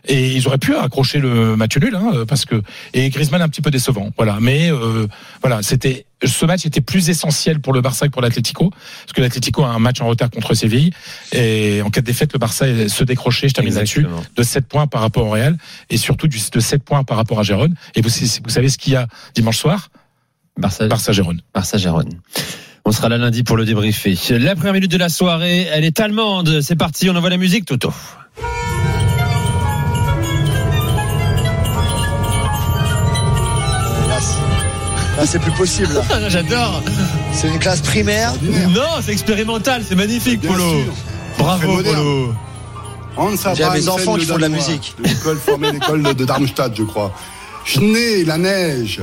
et ils auraient pu accrocher le match nul, hein, parce que et Griezmann un petit peu décevant, voilà. Mais euh, voilà, c'était ce match était plus essentiel pour le Barça que pour l'Atlético, parce que l'Atlético a un match en retard contre Séville et en cas de défaite, le Barça se décrochait, je termine là-dessus, de 7 points par rapport au Real et surtout de 7 points par rapport à Gérone. Et vous, vous savez ce qu'il y a dimanche soir? Barça, Barça-Gérone. Barça Gérone. On sera là lundi pour le débriefer. La première minute de la soirée, elle est allemande. C'est parti, on envoie la musique, Toto. Là, c'est plus possible. là. Ah, J'adore. C'est une classe primaire. Non, c'est expérimental, c'est magnifique, Bien Polo. sûr. Bravo. Polo. J'ai mes enfants qui font de la musique. De l'école formée l'école de Darmstadt, je crois. Schnee, la neige.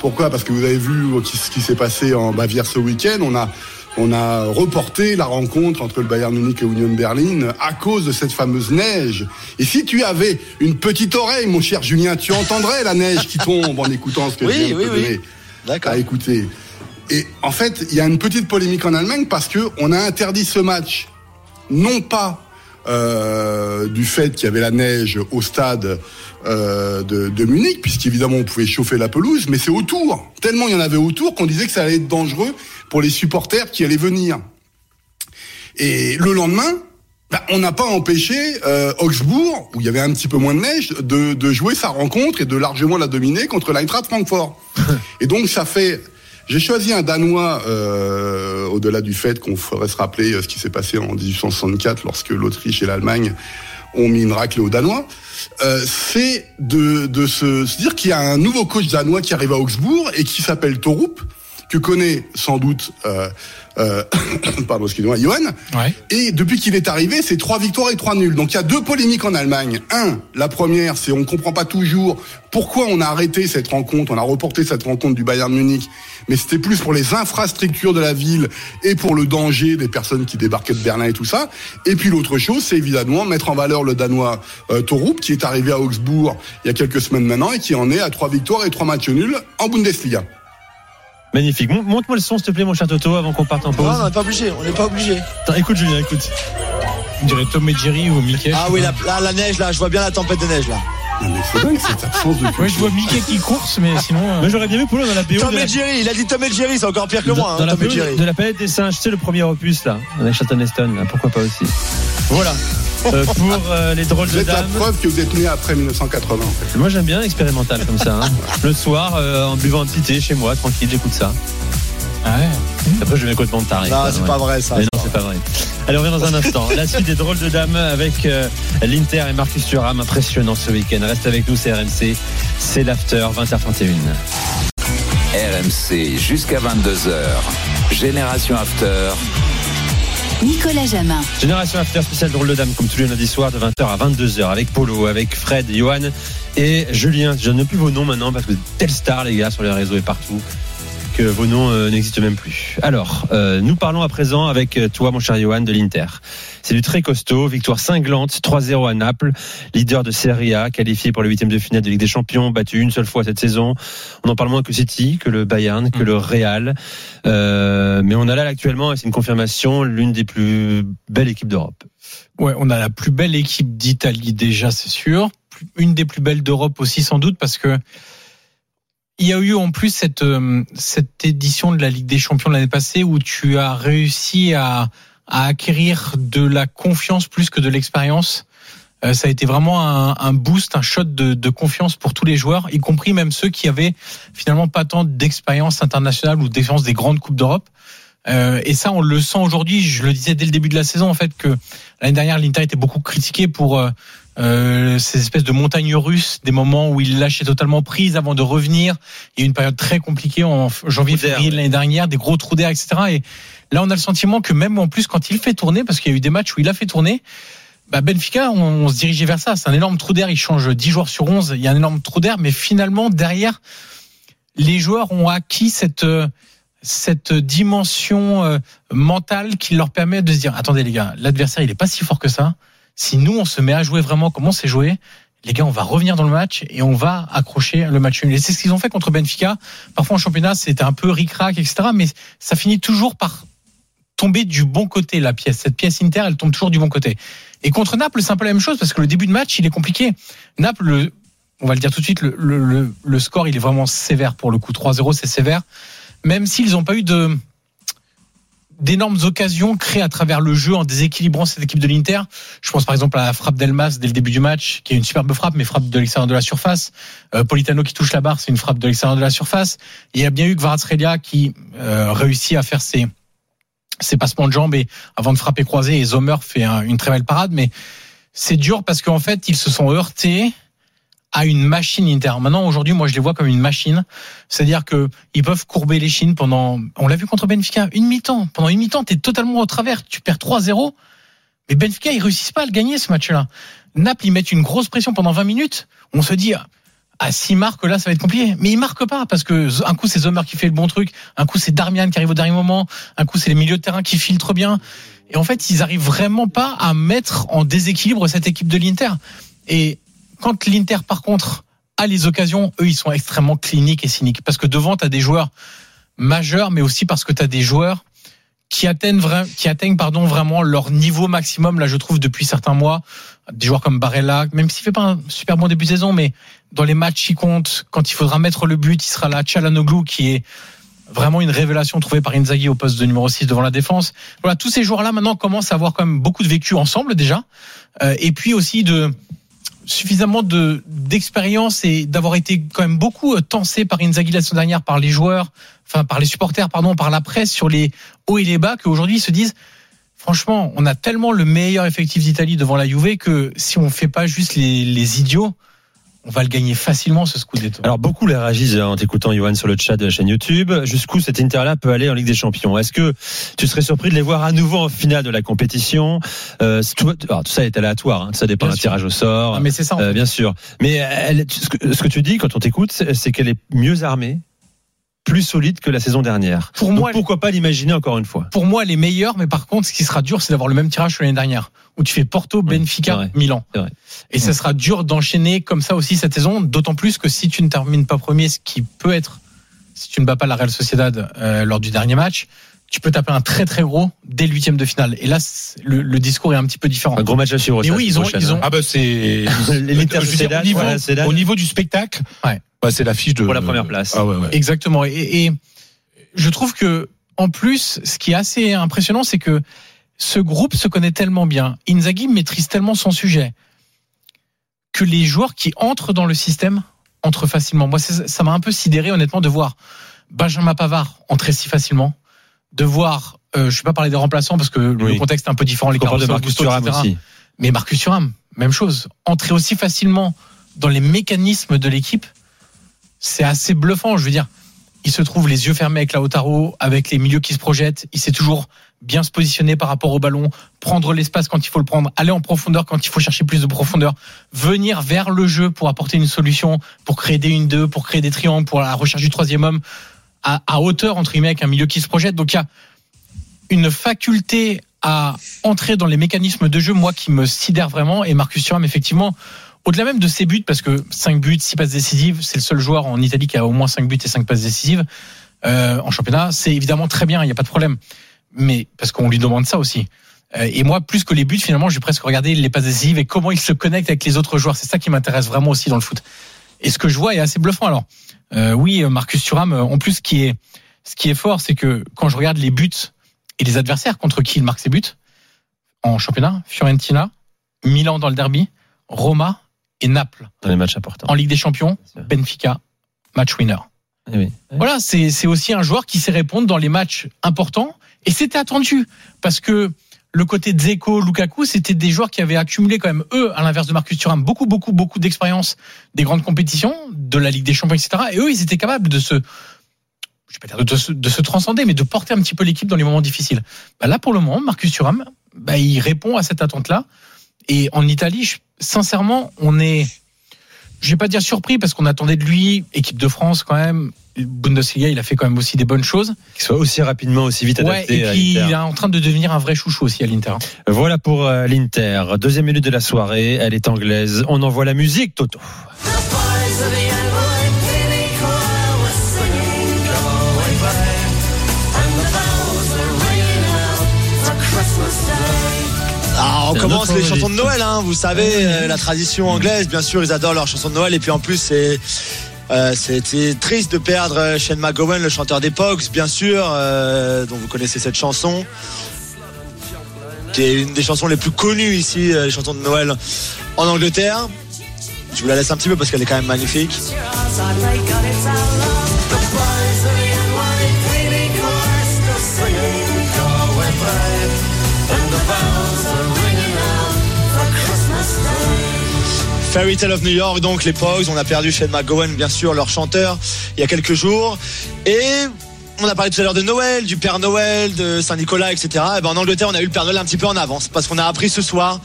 Pourquoi? Parce que vous avez vu ce qui s'est passé en Bavière ce week-end. On a, on a reporté la rencontre entre le Bayern Munich et Union Berlin à cause de cette fameuse neige. Et si tu avais une petite oreille, mon cher Julien, tu entendrais la neige qui tombe en écoutant ce que Oui, je viens de oui, te oui. donner. À écouter. Et en fait, il y a une petite polémique en Allemagne parce que on a interdit ce match, non pas euh, du fait qu'il y avait la neige au stade euh, de, de Munich, puisqu'évidemment on pouvait chauffer la pelouse, mais c'est autour. Tellement il y en avait autour qu'on disait que ça allait être dangereux pour les supporters qui allaient venir. Et le lendemain, bah, on n'a pas empêché euh, Augsbourg, où il y avait un petit peu moins de neige, de, de jouer sa rencontre et de largement la dominer contre l'Eintracht Francfort. et donc ça fait... J'ai choisi un Danois, euh, au-delà du fait qu'on ferait se rappeler euh, ce qui s'est passé en 1864 lorsque l'Autriche et l'Allemagne ont mis une raclée aux Danois. Euh, c'est de, de se, se dire qu'il y a un nouveau coach danois qui arrive à Augsbourg et qui s'appelle Torup, que connaît sans doute, euh, euh, pardon, excusez-moi, Johan. Ouais. Et depuis qu'il est arrivé, c'est trois victoires et trois nuls. Donc il y a deux polémiques en Allemagne. Un, la première, c'est on comprend pas toujours pourquoi on a arrêté cette rencontre, on a reporté cette rencontre du Bayern Munich, mais c'était plus pour les infrastructures de la ville et pour le danger des personnes qui débarquaient de Berlin et tout ça. Et puis l'autre chose, c'est évidemment mettre en valeur le Danois euh, Torup, qui est arrivé à Augsbourg il y a quelques semaines maintenant et qui en est à trois victoires et trois matchs nuls en Bundesliga. Magnifique. Mon- Montre-moi le son, s'il te plaît, mon cher Toto, avant qu'on parte en pause. Non, on n'est pas obligé. On n'est pas obligé. Attends, écoute, Julien, écoute. On dirait Tom et Jerry ou Mickey. Ah oui, la, la, la neige là, je vois bien la tempête de neige là. Non, mais c'est dingue cette absence de culture. Ouais, je vois Mickey qui course, mais sinon. euh, Moi, j'aurais bien vu Polo dans la BO. Tom et Jerry, il a dit Tom et Jerry, c'est encore pire que moi, dans hein, la Tom BO Jerry. de la planète des singes, tu sais, le premier opus, là, avec Charlton Heston, là, pourquoi pas aussi. Voilà. Euh, pour euh, les drôles Vous de êtes la dames. preuve que vous êtes né après 1980 en fait. Moi, j'aime bien expérimental comme ça. hein. Le soir, euh, en buvant un petit thé chez moi, tranquille, j'écoute ça. ah ouais. Après, je vais complètement taré. Non, quoi, c'est ouais. pas vrai ça. Mais non, c'est pas vrai. Allez, on revient dans un instant. La suite des drôles de dames avec euh, l'Inter et Marcus Thuram. Impressionnant ce week-end. Reste avec nous, c'est RMC. C'est l'after, 20h31. RMC jusqu'à 22h. Génération After. Nicolas Jamin. Génération After spécial drôle de dames, comme tous les lundis soirs, de 20h à 22h, avec Polo, avec Fred, Johan et Julien. Je ne plus vos noms maintenant parce que telle star, les gars, sur les réseaux et partout, que vos noms euh, n'existent même plus. Alors, euh, nous parlons à présent avec euh, toi, mon cher Johan, de l'Inter. C'est du très costaud, victoire cinglante, 3-0 à Naples, leader de Serie A, qualifié pour le huitième de finale de Ligue des Champions, battu une seule fois cette saison. On en parle moins que City, que le Bayern, que le Real. Euh, mais on a là actuellement, et c'est une confirmation, l'une des plus belles équipes d'Europe. Ouais, on a la plus belle équipe d'Italie déjà, c'est sûr. Une des plus belles d'Europe aussi, sans doute, parce que il y a eu en plus cette euh, cette édition de la Ligue des Champions de l'année passée où tu as réussi à à acquérir de la confiance plus que de l'expérience. Euh, ça a été vraiment un, un boost, un shot de, de confiance pour tous les joueurs, y compris même ceux qui avaient finalement pas tant d'expérience internationale ou d'expérience des grandes coupes d'Europe. Euh, et ça, on le sent aujourd'hui. Je le disais dès le début de la saison, en fait, que l'année dernière, l'Inter était beaucoup critiqué pour euh, euh, ces espèces de montagnes russes, des moments où il lâchait totalement prise avant de revenir. Il y a eu une période très compliquée en janvier, février de l'année dernière, des gros trous d'air, etc. Et là, on a le sentiment que même en plus, quand il fait tourner, parce qu'il y a eu des matchs où il a fait tourner, bah Benfica, on, on se dirigeait vers ça. C'est un énorme trou d'air. Il change 10 joueurs sur 11. Il y a un énorme trou d'air, mais finalement, derrière, les joueurs ont acquis cette euh, cette dimension euh, mentale qui leur permet de se dire attendez les gars, l'adversaire il est pas si fort que ça. Si nous on se met à jouer vraiment comme on s'est joué, les gars on va revenir dans le match et on va accrocher le match nul. Et c'est ce qu'ils ont fait contre Benfica. Parfois en championnat c'était un peu ric-rac etc. Mais ça finit toujours par tomber du bon côté la pièce. Cette pièce Inter, elle tombe toujours du bon côté. Et contre Naples, c'est un peu la même chose parce que le début de match, il est compliqué. Naples, le- on va le dire tout de suite, le- le- le score, il est vraiment sévère pour le coup. 3-0, c'est sévère. Même s'ils n'ont pas eu de d'énormes occasions créées à travers le jeu en déséquilibrant cette équipe de l'Inter. Je pense par exemple à la frappe d'Elmas dès le début du match, qui est une superbe frappe, mais frappe de l'extérieur de la surface. Euh, Politano qui touche la barre, c'est une frappe de l'extérieur de la surface. Il y a bien eu Kvaratskhelia qui euh, réussit à faire ses, ses passements de jambes et avant de frapper croisé, et Zomer fait un- une très belle parade, mais c'est dur parce qu'en fait, ils se sont heurtés à une machine Inter. Maintenant, aujourd'hui, moi, je les vois comme une machine. C'est-à-dire que ils peuvent courber les chines pendant, on l'a vu contre Benfica, une mi-temps. Pendant une mi-temps, t'es totalement au travers. Tu perds 3-0. Mais Benfica, ils réussissent pas à le gagner, ce match-là. Naples, ils mettent une grosse pression pendant 20 minutes. On se dit, ah, s'ils marquent, là, ça va être compliqué. Mais ils marquent pas, parce que un coup, c'est Zomer qui fait le bon truc. Un coup, c'est Darmian qui arrive au dernier moment. Un coup, c'est les milieux de terrain qui filtrent bien. Et en fait, ils arrivent vraiment pas à mettre en déséquilibre cette équipe de l'Inter. Et quand l'Inter, par contre, a les occasions, eux, ils sont extrêmement cliniques et cyniques. Parce que devant, tu as des joueurs majeurs, mais aussi parce que tu as des joueurs qui atteignent, qui atteignent pardon, vraiment leur niveau maximum, là, je trouve, depuis certains mois. Des joueurs comme Barella, même s'il fait pas un super bon début de saison, mais dans les matchs, il compte. Quand il faudra mettre le but, il sera là. Chalanoglu, qui est vraiment une révélation trouvée par Inzaghi au poste de numéro 6 devant la défense. Voilà, tous ces joueurs-là maintenant commencent à avoir quand même beaucoup de vécu ensemble déjà, Euh, et puis aussi de suffisamment de d'expérience et d'avoir été quand même beaucoup euh, tensé par Inzaghi la semaine dernière par les joueurs, enfin par les supporters pardon, par la presse sur les hauts et les bas qu'aujourd'hui ils se disent franchement, on a tellement le meilleur effectif d'Italie devant la Juve que si on fait pas juste les, les idiots, on va le gagner facilement ce Scudetto. Alors beaucoup les réagissent en t'écoutant Johan sur le chat de la chaîne YouTube. Jusqu'où cet Inter-là peut aller en Ligue des Champions? Est-ce que tu serais surpris de les voir à nouveau en finale de la compétition? Euh, tout, alors, tout ça est aléatoire, hein, ça dépend d'un tirage au sort. Ah, mais c'est ça. en Euh, fait. bien sûr. Mais elle, ce, que, ce que tu dis quand on t'écoute, c'est qu'elle est mieux armée, plus solide que la saison dernière. Pour Donc moi, pourquoi pas l'imaginer encore une fois? Pour moi, les meilleurs, mais par contre, ce qui sera dur, c'est d'avoir le même tirage que l'année dernière, où tu fais Porto, Benfica. Milan. Et ça sera dur d'enchaîner comme ça aussi cette saison, d'autant plus que si tu ne termines pas premier, ce qui peut être, si tu ne bats pas la Real Sociedad euh, lors du dernier match, tu peux taper un très très gros dès le huitième de finale. Et là, le, le discours est un petit peu différent. Un gros match à suivre. Mais ça, oui, ils ont- prochaine, ils ont- hein. Ah bah c'est Sociedad, au niveau, voilà, au niveau du spectacle, Ouais. bah, c'est l'affiche de Pour la première place. Ah ouais, ouais. Exactement. Et, et je trouve que, en plus, ce qui est assez impressionnant, c'est que ce groupe se connaît tellement bien. Inzaghi maîtrise tellement son sujet que les joueurs qui entrent dans le système entrent facilement. Moi, ça m'a un peu sidéré, honnêtement, de voir Benjamin Pavard entrer si facilement, de voir, euh, je vais pas parler des remplaçants parce que le contexte est un peu différent, les de Marcus Thuram aussi. Mais Marcus Thuram, même chose. Entrer aussi facilement dans les mécanismes de l'équipe, c'est assez bluffant. Je veux dire, il se trouve les yeux fermés avec Lautaro, avec les milieux qui se projettent. Il sait toujours bien se positionner par rapport au ballon, prendre l'espace quand il faut le prendre, aller en profondeur quand il faut chercher plus de profondeur, venir vers le jeu pour apporter une solution, pour créer des 1-2, pour créer des triangles, pour la recherche du troisième homme, à, à hauteur, entre guillemets, avec un milieu qui se projette. Donc il y a une faculté à entrer dans les mécanismes de jeu, moi, qui me sidère vraiment. Et Marcus Thuram, effectivement, au-delà même de ses buts, parce que 5 buts, 6 passes décisives, c'est le seul joueur en Italie qui a au moins 5 buts et 5 passes décisives euh, en championnat, c'est évidemment très bien, il n'y a pas de problème. Mais parce qu'on lui demande ça aussi. Euh, Et moi, plus que les buts, finalement, j'ai presque regardé les passes décisives et comment il se connecte avec les autres joueurs. C'est ça qui m'intéresse vraiment aussi dans le foot. Et ce que je vois est assez bluffant. Alors, euh, oui, Marcus Thuram, euh, en plus, ce qui est, ce qui est fort, c'est que quand je regarde les buts et les adversaires contre qui il marque ses buts en championnat, Fiorentina, Milan dans le derby, Roma et Naples. Dans les matchs importants. En Ligue des Champions. Benfica, match winner. Eh oui. Voilà, c'est c'est aussi un joueur qui sait répondre dans les matchs importants. Et c'était attendu, parce que le côté Dzeko, Lukaku, c'était des joueurs qui avaient accumulé quand même, eux, à l'inverse de Marcus Thuram, beaucoup, beaucoup, beaucoup d'expérience des grandes compétitions, de la Ligue des Champions, etc. Et eux, ils étaient capables de se, je pas de de transcender, mais de porter un petit peu l'équipe dans les moments difficiles. Bah là, pour le moment, Marcus Thuram, bah, il répond à cette attente-là. Et en Italie, sincèrement, on est, je vais pas dire surpris parce qu'on attendait de lui, équipe de France quand même. Bundesliga, il a fait quand même aussi des bonnes choses. Qu'il soit aussi rapidement, aussi vite Ouais, adapté et à puis il est en train de devenir un vrai chouchou aussi à l'Inter. Voilà pour euh, l'Inter. Deuxième minute de la soirée, elle est anglaise. On envoie la musique, Toto. commence autre les chansons de. Noël, hein, vous savez, euh, la tradition anglaise, bien sûr, ils adorent leurs chansons de Noël. Et puis en plus, c'est euh, c'était triste de perdre euh, Shane McGowan, le chanteur des bien sûr, euh, dont vous connaissez cette chanson, qui est une des chansons les plus connues ici, les chansons de Noël en Angleterre. Je vous la laisse un petit peu parce qu'elle est quand même magnifique. Fairy Tale of New York, donc les Pogs, on a perdu Shane McGowan, bien sûr, leur chanteur, il y a quelques jours. Et on a parlé tout à l'heure de Noël, du Père Noël, de Saint-Nicolas, etc. Et ben en Angleterre, on a eu le Père Noël un petit peu en avance, parce qu'on a appris ce soir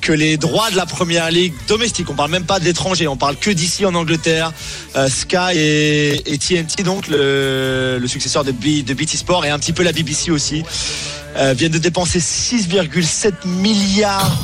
que les droits de la première ligue domestique, on parle même pas de l'étranger, on parle que d'ici en Angleterre, euh, Sky et, TNT, donc le, successeur de BT Sport et un petit peu la BBC aussi, euh, viennent de dépenser 6,7 milliards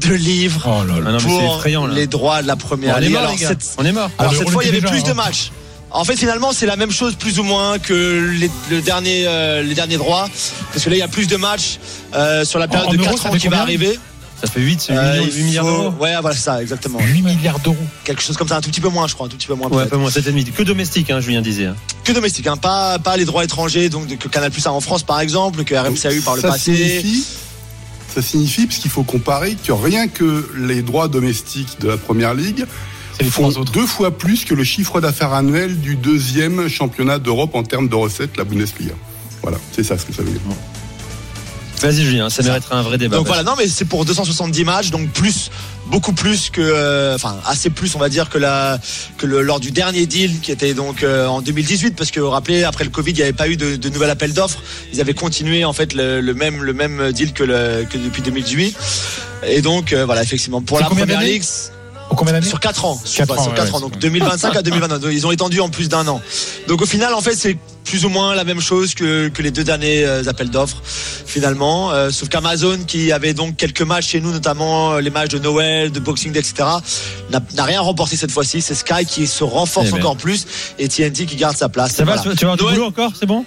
de livres Oh là là. Ah non, mais c'est pour effrayant, là. les droits de la première on est ligue. mort, Alors, les gars. cette- On est mort. alors cette on fois, il y avait déjà, plus de hein. matchs. En fait, finalement, c'est la même chose plus ou moins que les, le dernier, euh, les derniers droits, parce que là, il y a plus de matchs euh, sur la période En de euros, 4 ça ans qui va arriver. Ça fait 8, Euh, millions, il 8 milliards d'euros. Ouais, voilà, ça, exactement. 8 milliards d'euros. Quelque chose comme ça, un tout petit peu moins, je crois, un tout petit peu moins. Ouais, peut-être. pas moins, 7,5. Que domestique, hein, Julien disait. hein. Que domestique, hein, pas, pas les droits étrangers, donc de- que Canal Plus a en France, par exemple, que RMC a eu par le ça passé. Signifie, ça signifie, parce qu'il faut comparer, que rien que les droits domestiques de la première ligue font deux fois plus que le chiffre d'affaires annuel du deuxième championnat d'Europe en termes de recettes, la Bundesliga. Voilà, c'est ça ce que ça veut dire. Vas-y, Julien, ça mériterait un vrai débat. Donc voilà, non mais c'est pour 270 matchs, donc plus, beaucoup plus que, euh, enfin assez plus on va dire que la, que le, lors du dernier deal qui était donc euh, en 2018, parce que vous vous rappelez après le Covid il n'y avait pas eu de, de nouvel appel d'offres, ils avaient continué en fait le, le même le même deal que, le, que depuis 2018, et donc euh, voilà effectivement pour la première ligue. Pour combien d'années Sur 4 ans. Sur, Quatre sur ans, quatre ouais, ans. Donc c'est- 2025 à 2029. Donc, Ils ont étendu en plus d'un an. Donc au final, en fait, c'est plus ou moins la même chose que, que les deux derniers euh, appels d'offres, finalement. Euh, sauf qu'Amazon, qui avait donc quelques matchs chez nous, notamment euh, les matchs de Noël, de Boxing Day, etc., n'a rien remporté cette fois-ci. C'est Sky qui se renforce Eh ben. encore plus et TNT qui garde sa place. Ça va, Voilà. tu vas Noël- boulot encore, c'est bon?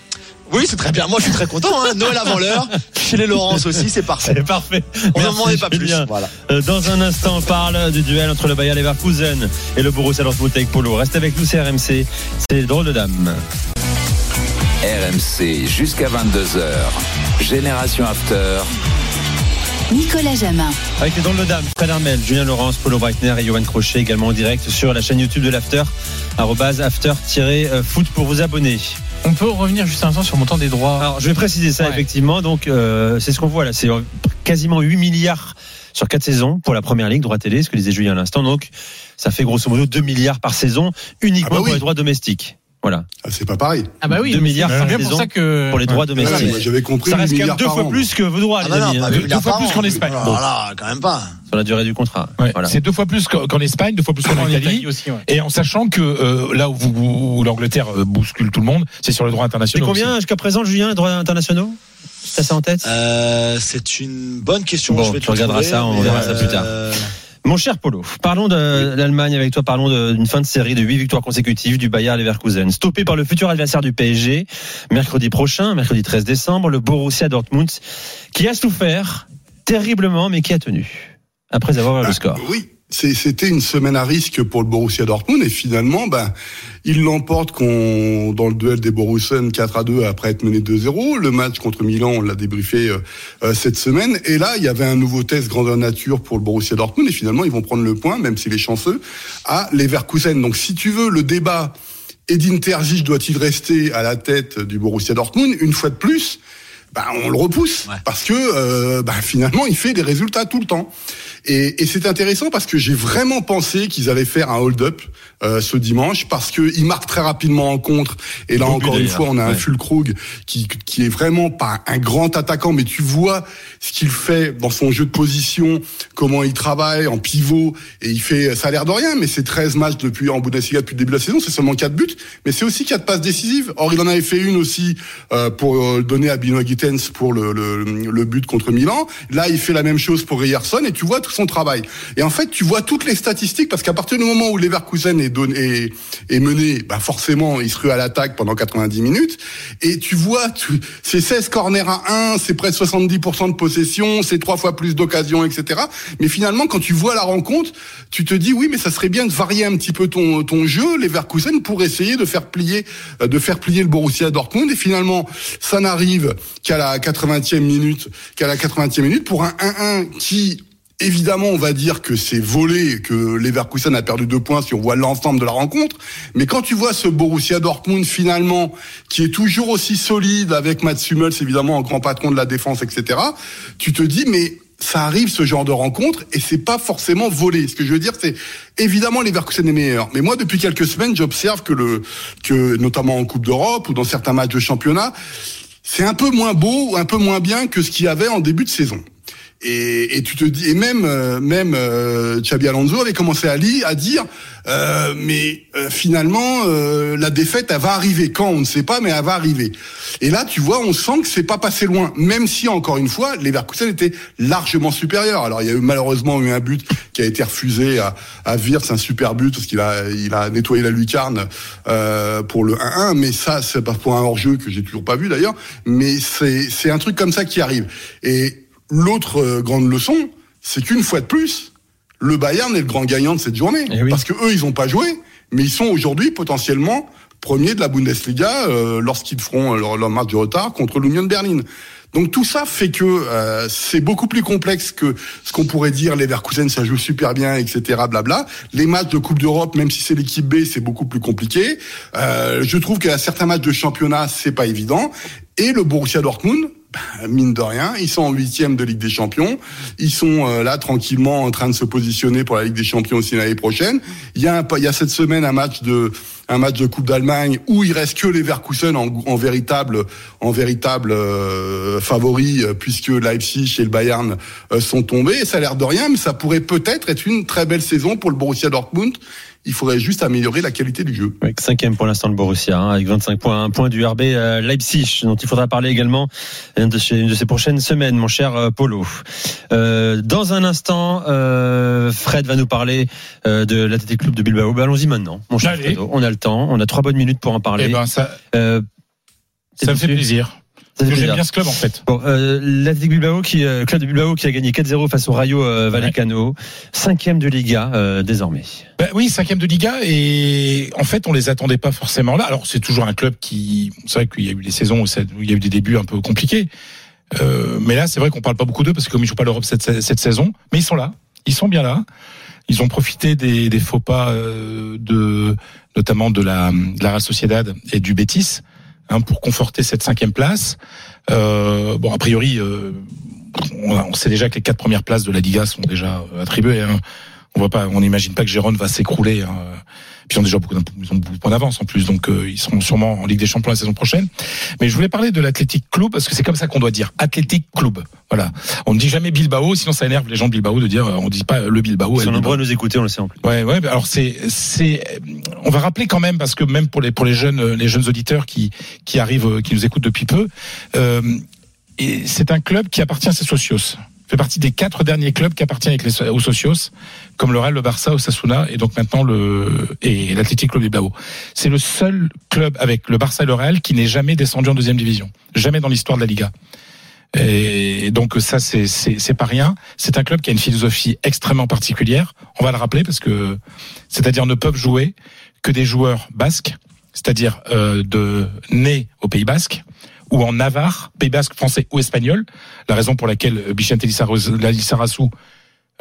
Oui, c'est très bien. Moi, je suis très content. Hein. Noël avant l'heure. Chez les Laurence aussi, c'est parfait. C'est parfait. On n'en demandait pas plus. Julien. Voilà. Euh, Dans un instant, on parle du duel entre le Bayer Leverkusen et le Borussia Dortmund avec Polo. Reste avec nous, c'est RMC. C'est drôle de dame. RMC jusqu'à 22h. Génération After. Nicolas Jamin. Avec les drôles de dames, Fred Armel, Julien Laurence, Polo Breitner et Johan Crochet, également en direct sur la chaîne YouTube de l'After, arrobase after-foot pour vous abonner. On peut revenir juste un instant sur le montant des droits. Alors, je vais préciser ça, Ouais. effectivement. Donc, euh, c'est ce qu'on voit là. C'est euh, quasiment 8 milliards sur 4 saisons pour la première ligue, droit télé, ce que disait Julien à l'instant. Donc, ça fait grosso modo 2 milliards par saison uniquement Ah bah pour les droits domestiques. Voilà. Ah, c'est pas pareil. Ah bah oui, 2 milliards c'est bien pour saison ça que pour les droits domestiques. moi, J'avais compris ça 8 reste quand même deux fois an. plus que vos droits, Ah les bah non, amis. pas hein, deux fois plus qu'en Espagne. Oh là là, quand même pas. sur la durée du contrat. Ouais, Voilà. C'est deux fois plus qu'en Espagne, deux fois plus qu'en en Italie. Italie aussi. ouais. Et en sachant que euh, là où, l'Angleterre euh, bouscule tout le monde, c'est sur le droit C'est international. combien jusqu'à présent, Julien, les droits internationaux? T'as ça en tête? Euh, c'est une bonne question. Bon, je vais tu te regarderas ça, on verra ça plus tard. Mon cher Polo, parlons de l'Allemagne avec toi, parlons d'une fin de série de 8 victoires consécutives du Bayer Leverkusen. Stoppé par le futur adversaire du PSG, mercredi prochain, mercredi 13 décembre, le Borussia Dortmund, qui a souffert terriblement, mais qui a tenu, après avoir le Ah, score. Oui, c'était une semaine à risque pour le Borussia Dortmund et finalement, ben, il l'emporte dans le duel des Borussen 4 à 2 après être mené 2-0. Le match contre Milan, on l'a débriefé euh, euh, cette semaine. Et là, il y avait un nouveau test grandeur nature pour le Borussia Dortmund et finalement, ils vont prendre le point, même s'il est chanceux, à Leverkusen. Donc, si tu veux, le débat Edin Terzic doit-il rester à la tête du Borussia Dortmund? Une fois de plus ben, on le repousse Ouais. parce que euh, ben, finalement il fait des résultats tout le temps et, et c'est intéressant parce que j'ai vraiment pensé qu'ils allaient faire un hold-up euh, ce dimanche parce que ils marquent très rapidement en contre et là encore une fois on a un Ouais. Fulkrug qui qui est vraiment pas un grand attaquant mais tu vois ce qu'il fait dans son jeu de position comment il travaille en pivot et il fait ça a l'air de rien mais c'est 13 matchs depuis en Bundesliga depuis le début de la saison c'est seulement 4 buts mais c'est aussi 4 passes décisives or il en avait fait une aussi euh, pour euh, donner à Benoît Guidetti Vitens pour le, le, le but contre Milan. Là, il fait la même chose pour Ryerson et tu vois tout son travail. Et en fait, tu vois toutes les statistiques parce qu'à partir du moment où Leverkusen est, mené, bah forcément, il se rue à l'attaque pendant 90 minutes. Et tu vois, tu, c'est 16 corners à 1, c'est près de 70% de possession, c'est trois fois plus d'occasions, etc. Mais finalement, quand tu vois la rencontre, tu te dis oui, mais ça serait bien de varier un petit peu ton, jeu, Leverkusen, pour essayer de faire plier, euh, de faire plier le Borussia Dortmund. Et finalement, ça n'arrive qu'à la 80e minute, qu'à la 80e minute pour un 1-1 qui Évidemment, on va dire que c'est volé, que Leverkusen a perdu deux points si on voit l'ensemble de la rencontre. Mais quand tu vois ce Borussia Dortmund finalement, qui est toujours aussi solide avec Mats Hummels, évidemment, en grand patron de la défense, etc., tu te dis, mais ça arrive ce genre de rencontre et c'est pas forcément volé. Ce que je veux dire, c'est évidemment Leverkusen est meilleur. Mais moi, depuis quelques semaines, j'observe que le, que notamment en Coupe d'Europe ou dans certains matchs de championnat, c'est un peu moins beau, un peu moins bien que ce qu'il y avait en début de saison. Et, et, tu te dis, et même euh, même euh, Xabi Alonso avait commencé à, lire, à dire, euh, mais euh, finalement euh, la défaite elle va arriver quand on ne sait pas, mais elle va arriver. Et là, tu vois, on sent que c'est pas passé loin, même si encore une fois, les Leverkusen étaient largement supérieurs. Alors il y a eu malheureusement eu un but qui a été refusé à, à c'est un super but parce qu'il a il a nettoyé la lucarne euh, pour le 1-1, mais ça c'est pas pour un hors-jeu que j'ai toujours pas vu d'ailleurs, mais c'est c'est un truc comme ça qui arrive. Et l'autre euh, grande leçon, c'est qu'une fois de plus, le Bayern est le grand gagnant de cette journée. oui. Parce que eux, ils n'ont pas joué, mais ils sont aujourd'hui potentiellement premiers de la Bundesliga euh, lorsqu'ils feront leur, leur, match de retard contre l'Union de Berlin. Donc tout ça fait que euh, c'est beaucoup plus complexe que ce qu'on pourrait dire. Les Leverkusen, ça joue super bien, etc. Blabla. Les matchs de Coupe d'Europe, même si c'est l'équipe B, c'est beaucoup plus compliqué. Euh, je trouve qu'à certains matchs de championnat, c'est pas évident. Et le Borussia Dortmund, mine de rien, ils sont en huitième de Ligue des Champions. Ils sont euh, là tranquillement en train de se positionner pour la Ligue des Champions aussi l'année prochaine. Il y a un, il y a cette semaine un match de un match de Coupe d'Allemagne où il reste que les Leverkusen en, en véritable en véritable euh, favori puisque Leipzig et le Bayern euh, sont tombés. Ça a l'air de rien, mais ça pourrait peut-être être une très belle saison pour le Borussia Dortmund il faudrait juste améliorer la qualité du jeu. Cinquième pour l'instant le Borussia, hein, avec 25 points, un point du RB euh, Leipzig, dont il faudra parler également une de, ces, une de ces prochaines semaines, mon cher euh, Polo. Euh, dans un instant, euh, Fred va nous parler euh, de l'Athletic Club de Bilbao. Ben, Allons-y maintenant, mon cher Fredo. On a le temps, on a trois bonnes minutes pour en parler. Eh ben, ça, ça me fait plaisir. J'aime bien ce club en fait. Bon, euh, L'Athletic Bilbao qui, euh, club de Bilbao qui a gagné 4-0 face au Rayo euh, Vallecano, cinquième de Liga euh, désormais. Ben oui, cinquième de Liga et en fait on les attendait pas forcément là. Alors c'est toujours un club qui, c'est vrai qu'il y a eu des saisons où, il y a eu des débuts un peu compliqués, euh, mais là c'est vrai qu'on parle pas beaucoup d'eux parce que comme ils jouent pas l'Europe cette, cette saison, mais ils sont là, ils sont bien là. Ils ont profité des, des faux pas euh, de, notamment de la, de la Real Sociedad et du Betis hein, pour conforter cette cinquième place. Euh, bon, a priori, euh, on, on, sait déjà que les quatre premières places de la Liga sont déjà attribuées. Hein. On voit pas, on n'imagine pas que Gérone va s'écrouler. Hein. Puis ils ont déjà beaucoup, ils ont beaucoup de points d'avance en plus, donc euh, ils seront sûrement en Ligue des Champions la saison prochaine. Mais je voulais parler de l'Athletic Club parce que c'est comme ça qu'on doit dire Athletic Club. Voilà, on ne dit jamais Bilbao, sinon ça énerve les gens de Bilbao de dire on dit pas le Bilbao. Ils sont nombreux à nous écouter, on le sait en plus. Ouais, ouais. Alors c'est, c'est, on va rappeler quand même parce que même pour les pour les jeunes les jeunes auditeurs qui qui arrivent, qui nous écoutent depuis peu, euh, c'est un club qui appartient à ses socios fait partie des quatre derniers clubs qui appartiennent avec les, aux socios, comme le Real, le Barça, Osasuna et donc maintenant le et l'Athletic Club Bilbao. C'est le seul club avec le Barça et le Real qui n'est jamais descendu en deuxième division, jamais dans l'histoire de la Liga. Et donc ça c'est c'est pas rien. C'est un club qui a une philosophie extrêmement particulière. On va le rappeler parce que c'est-à-dire ne peuvent jouer que des joueurs basques, c'est-à-dire euh, de nés au Pays Basque ou en Navarre, Pays Basque, français ou espagnol. La raison pour laquelle Bichente Lissarassou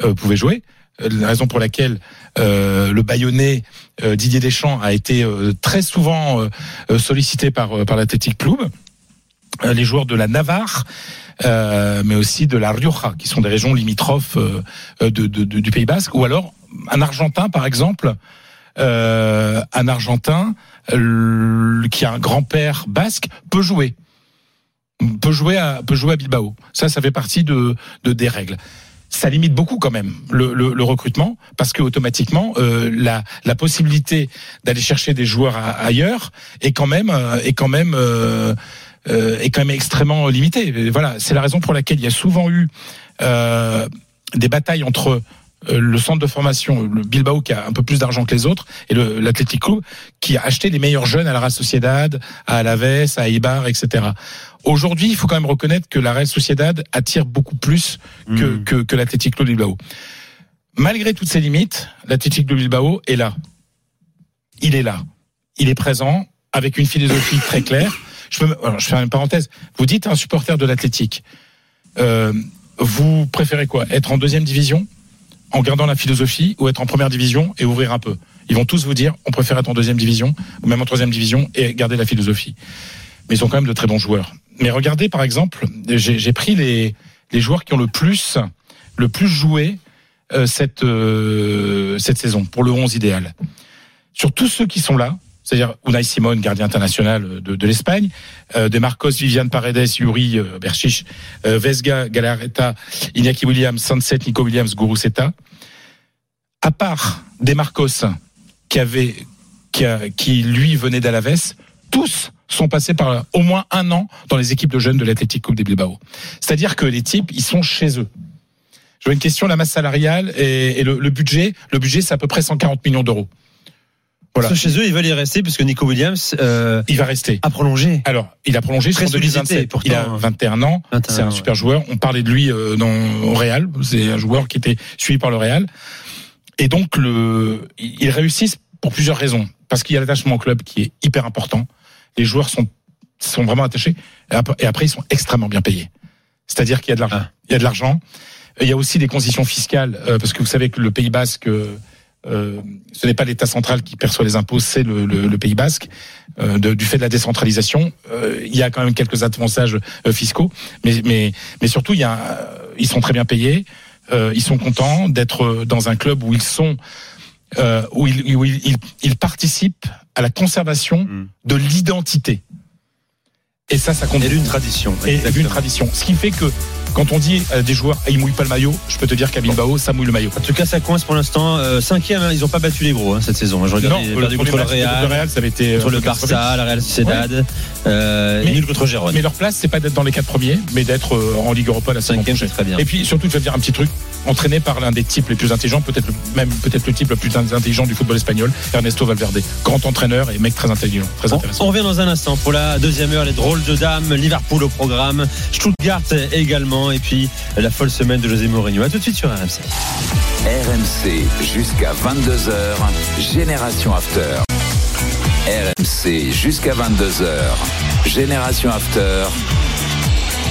euh, pouvait jouer. La raison pour laquelle euh, le Bayonnais euh, Didier Deschamps a été euh, très souvent euh, sollicité par par Club. les joueurs de la Navarre, mais aussi de la Rioja, qui sont des régions limitrophes de, de, du Pays Basque, ou alors un Argentin, par exemple, un Argentin qui a un grand-père basque peut jouer peut jouer à peut jouer à Bilbao. Ça, ça fait partie de, de des règles. Ça limite beaucoup quand même le, recrutement parce que automatiquement euh, la, la possibilité d'aller chercher des joueurs ailleurs est quand même euh, est quand même euh, est quand même extrêmement limité. Et Voilà, c'est la raison pour laquelle il y a souvent eu des batailles entre le centre de formation, le Bilbao qui a un peu plus d'argent que les autres, et Club qui a acheté les meilleurs jeunes à la Real Sociedad, à Alaves, à Eibar, etc. Aujourd'hui, il faut quand même reconnaître que la Real Sociedad attire beaucoup plus que, que, que l'Athletic Club de Bilbao. Malgré toutes ces limites, l'Athletic Club de Bilbao est là. Il est là. Il est présent avec une philosophie très claire. Je, peux, alors, je fais une parenthèse. Vous dites à un supporter de l'Athletic, euh, vous préférez quoi? Être en deuxième division? En gardant la philosophie ou être en première division et ouvrir un peu Ils vont tous vous dire on préfère être en deuxième division ou même en troisième division et garder la philosophie. Mais ils sont quand même de très bons joueurs. Mais regardez par exemple, j'ai j'ai pris les, les joueurs qui ont le plus, le plus joué euh, cette, euh, cette saison pour le 11 idéal. Sur tous ceux qui sont là, c'est-à-dire Unai Simon, gardien international de, de l'Espagne, euh, Marcos, Vivian Paredes, Yuri euh, Berchiche, euh, Vesga, Galareta, Iñaki Williams, Sunset, Nico Williams, Guruseta. À part des Marcos qui avait, qui, qui lui venait d'Alaves, tous sont passés par au moins un an dans les équipes de jeunes de l'Athletic Club de Bilbao. C'est-à-dire que les types, ils sont chez eux. J'avais une question, la masse salariale et, le budget. Le budget, c'est à peu près 140 millions d'euros. Voilà. Chez eux, ils veulent y rester puisque Nico Williams euh, Il va rester. a prolongé. Alors, il a prolongé jusqu'en sollicité, 2027. pourtant, il a hein. 21 ans. 21 C'est un ans, super joueur. On parlait de lui euh, dans, au Real. C'est un joueur qui était suivi par le Real. Et donc, le, ils réussissent pour plusieurs raisons. Parce qu'il y a l'attachement au club qui est hyper important. Les joueurs sont, sont vraiment attachés. Et après, et après, ils sont extrêmement bien payés. C'est-à-dire qu'il y a de l'argent. Ah. Il y a de l'argent. Il y a aussi des conditions fiscales, euh, parce que vous savez que le Pays Basque, euh, euh, ce n'est pas l'État central qui perçoit les impôts, c'est le, le- le Pays Basque. Euh, de- du fait de la décentralisation, euh, il y a quand même quelques avantages fiscaux, mais, mais, mais surtout, il y a, ils sont très bien payés. Ils sont contents d'être dans un club où ils sont, où, ils, où ils, ils- ils participent à la conservation Mm. de l'identité. Et ça, ça compte. Et d'une tradition. Et d'une tradition. Ce qui fait que quand on dit à des joueurs, ah, ils mouillent pas le maillot, je peux te dire qu'à Bilbao, ça mouille le maillot. En tout cas, ça coince pour l'instant. Euh, cinquième, hein, ils n'ont pas battu les gros hein, cette saison. Je regarde, perdu contre le contre le Real, Real, ça avait été contre le euh, Barça, la Real Sociedad, euh, Mais- et nul contre Gérone. Mais leur place, c'est pas d'être dans les quatre premiers, mais d'être euh, en Ligue Europa la Cinquième, prochaine. très bien. Et puis surtout, je vais te dire un petit truc, entraîné par l'un des types les plus intelligents, peut-être même peut-être le type le plus intelligent du football espagnol, Ernesto Valverde, grand entraîneur et mec très intelligent, très On, intéressant. on revient dans un instant pour la deuxième heure, les drôles de dames, Liverpool au programme, Stuttgart également, et puis la folle semaine de José Mourinho. A tout de suite sur RMC. RMC jusqu'à 22h. Génération After. RMC jusqu'à 22h. Génération After.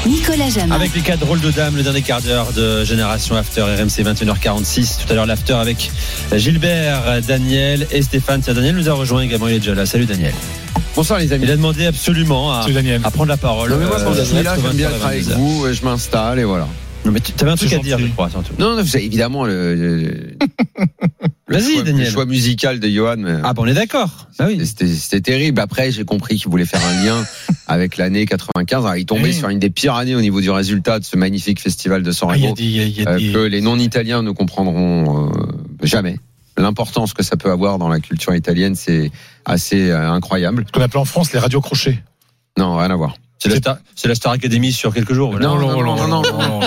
Nicolas Jamin. Avec les quatre drôles de dames, le dernier quart d'heure de Génération After RMC 21h46. Tout à l'heure l'After avec Gilbert, Daniel et Stéphane. Tiens, Daniel nous a rejoint également, il est déjà là. Salut Daniel. Bonsoir les amis. Il a demandé absolument à, prendre la parole. Non mais moi euh, je suis là, j'aime bien 20h et être avec 22h. vous, et je m'installe et voilà. Non mais tu avais un truc à dire, je crois, surtout. Non, non, vous avez évidemment le, le- le Vas-y Daniel. le choix musical de Johan. mais Ah bon, on est d'accord. Ah oui. C'était terrible. Après, j'ai compris qu'il voulait faire un lien avec l'année 95. Alors, il tombait Oui. sur une des pires années au niveau du résultat de ce magnifique festival de San il y a Remo euh, des- que les non-italiens ne comprendront euh, jamais. L'importance que ça peut avoir dans la culture italienne, c'est assez euh, incroyable. ce qu'on appelle en France les radios crochets. Non, rien à voir. C'est la, Star, c'est la Star Academy sur quelques jours. voilà. Non, non, non, non,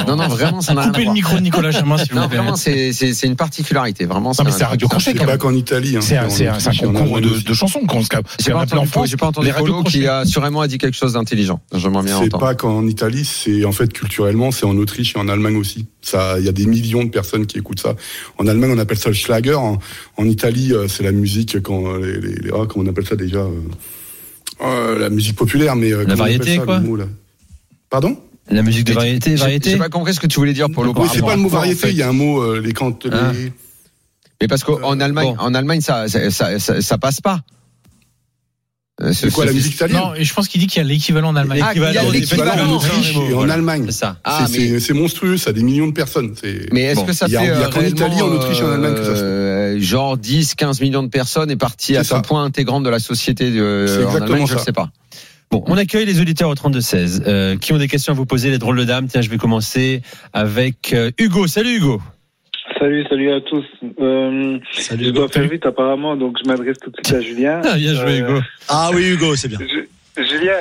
non, non, vraiment, ça n'a rien à Coupez le micro de Nicolas Jamin, s'il vous Non, plaît. vraiment, c'est c'est- c'est une particularité. Vraiment, Non, mais c'est un radio crochet, C'est pas qu'en Italie. hein. C'est un, En c'est un, c'est un Autriche, en concours Allemagne de, de chansons qu'on se J'ai qu'on pas en entendu, j'ai pas entendu Polo qui a sûrement a dit quelque chose d'intelligent. J'aimerais bien C'est entendre. pas qu'en Italie, c'est en fait culturellement, c'est en Autriche et en Allemagne aussi. Ça, il y a des millions de personnes qui écoutent ça. En Allemagne, on appelle ça le Schlager. En, en Italie, euh, c'est la musique quand les, les, les- ah, comment on appelle ça déjà euh, euh, La musique populaire, mais euh, La variété, ça, quoi le Pardon? La musique de variété, variété. j'ai pas compris ce que tu voulais dire, Polo. par Oui, c'est pas le mot en variété. fait Il y a un mot euh, les quand les- Ah. Mais parce qu'en Allemagne, bon. en Allemagne, ça, ça, ça, ça- ça passe pas. Euh, ce- C'est quoi la musique italienne? Non, et je pense qu'il dit qu'il y a l'équivalent en Allemagne. Ah, il y a L'équivalent en Autriche et en. Allemagne. C'est ça. Ah, C'est- mais, monstrueux, ça a des millions de personnes. Mais est-ce Bon, que ça fait il y a euh, qu'en Italie, en Autriche et en Allemagne que ça se euh, genre 10, 15 millions de personnes est parti à ça. point intégrante de la société de, C'est en Allemagne, je ne sais pas. Bon, on accueille les auditeurs au 32-16 euh, qui ont des questions à vous poser, les drôles de dames. Tiens, je vais commencer avec euh, Hugo. Salut Hugo. Salut, salut à tous. Euh, je dois faire vite apparemment, donc je m'adresse tout de suite à Julien. Ah, bien joué Euh, Hugo. Ah oui, Hugo, c'est bien. Ju- Julien,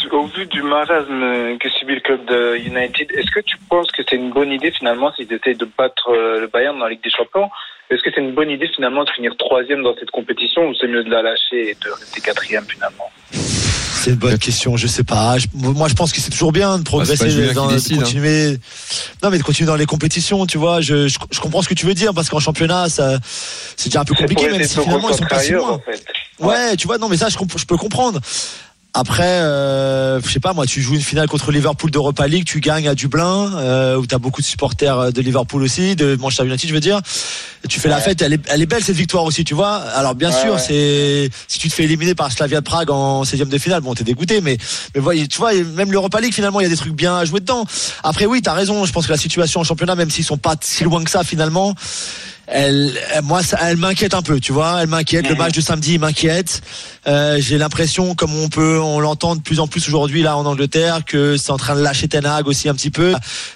tu- au vu du marasme que subit le club de United, est-ce que tu penses que c'est une bonne idée finalement s'ils essaient de battre euh, le Bayern dans la Ligue des Champions Est-ce que c'est une bonne idée finalement de finir troisième dans cette compétition ou c'est mieux de la lâcher et de rester quatrième finalement? C'est une bonne question, je sais pas. Je- moi, je pense que c'est toujours bien de progresser, Bah, Julien dans- de hein. continuer. Non, mais de continuer dans les compétitions, tu vois. Je, je, je comprends ce que tu veux dire parce qu'en championnat, ça, c'est déjà un peu compliqué, même si finalement ils sont pas si loin. en fait. Ouais, tu vois, non, mais ça, je peux comprendre. Après, euh, je sais pas, moi, tu joues une finale contre Liverpool d'Europa League, tu gagnes à Dublin, euh, où t'as beaucoup de supporters de Liverpool aussi, de Manchester United, je veux dire. Tu fais la fête, elle est, elle est belle cette victoire aussi, tu vois. Alors bien Ouais, sûr, ouais. c'est si tu te fais éliminer par Slavia de Prague en 16e de finale, bon, t'es dégoûté, mais mais voyez, tu vois, même l'Europa League finalement, il y a des trucs bien à jouer dedans. Après, oui, t'as raison. Je pense que la situation en championnat, même s'ils sont pas si loin que ça finalement. Elle, moi, ça, elle m'inquiète un peu, tu vois. Elle m'inquiète. Le match de samedi m'inquiète. Euh, J'ai l'impression, comme on peut, on l'entend de plus en plus aujourd'hui là en Angleterre, que c'est en train de lâcher Ten Hag aussi un petit peu.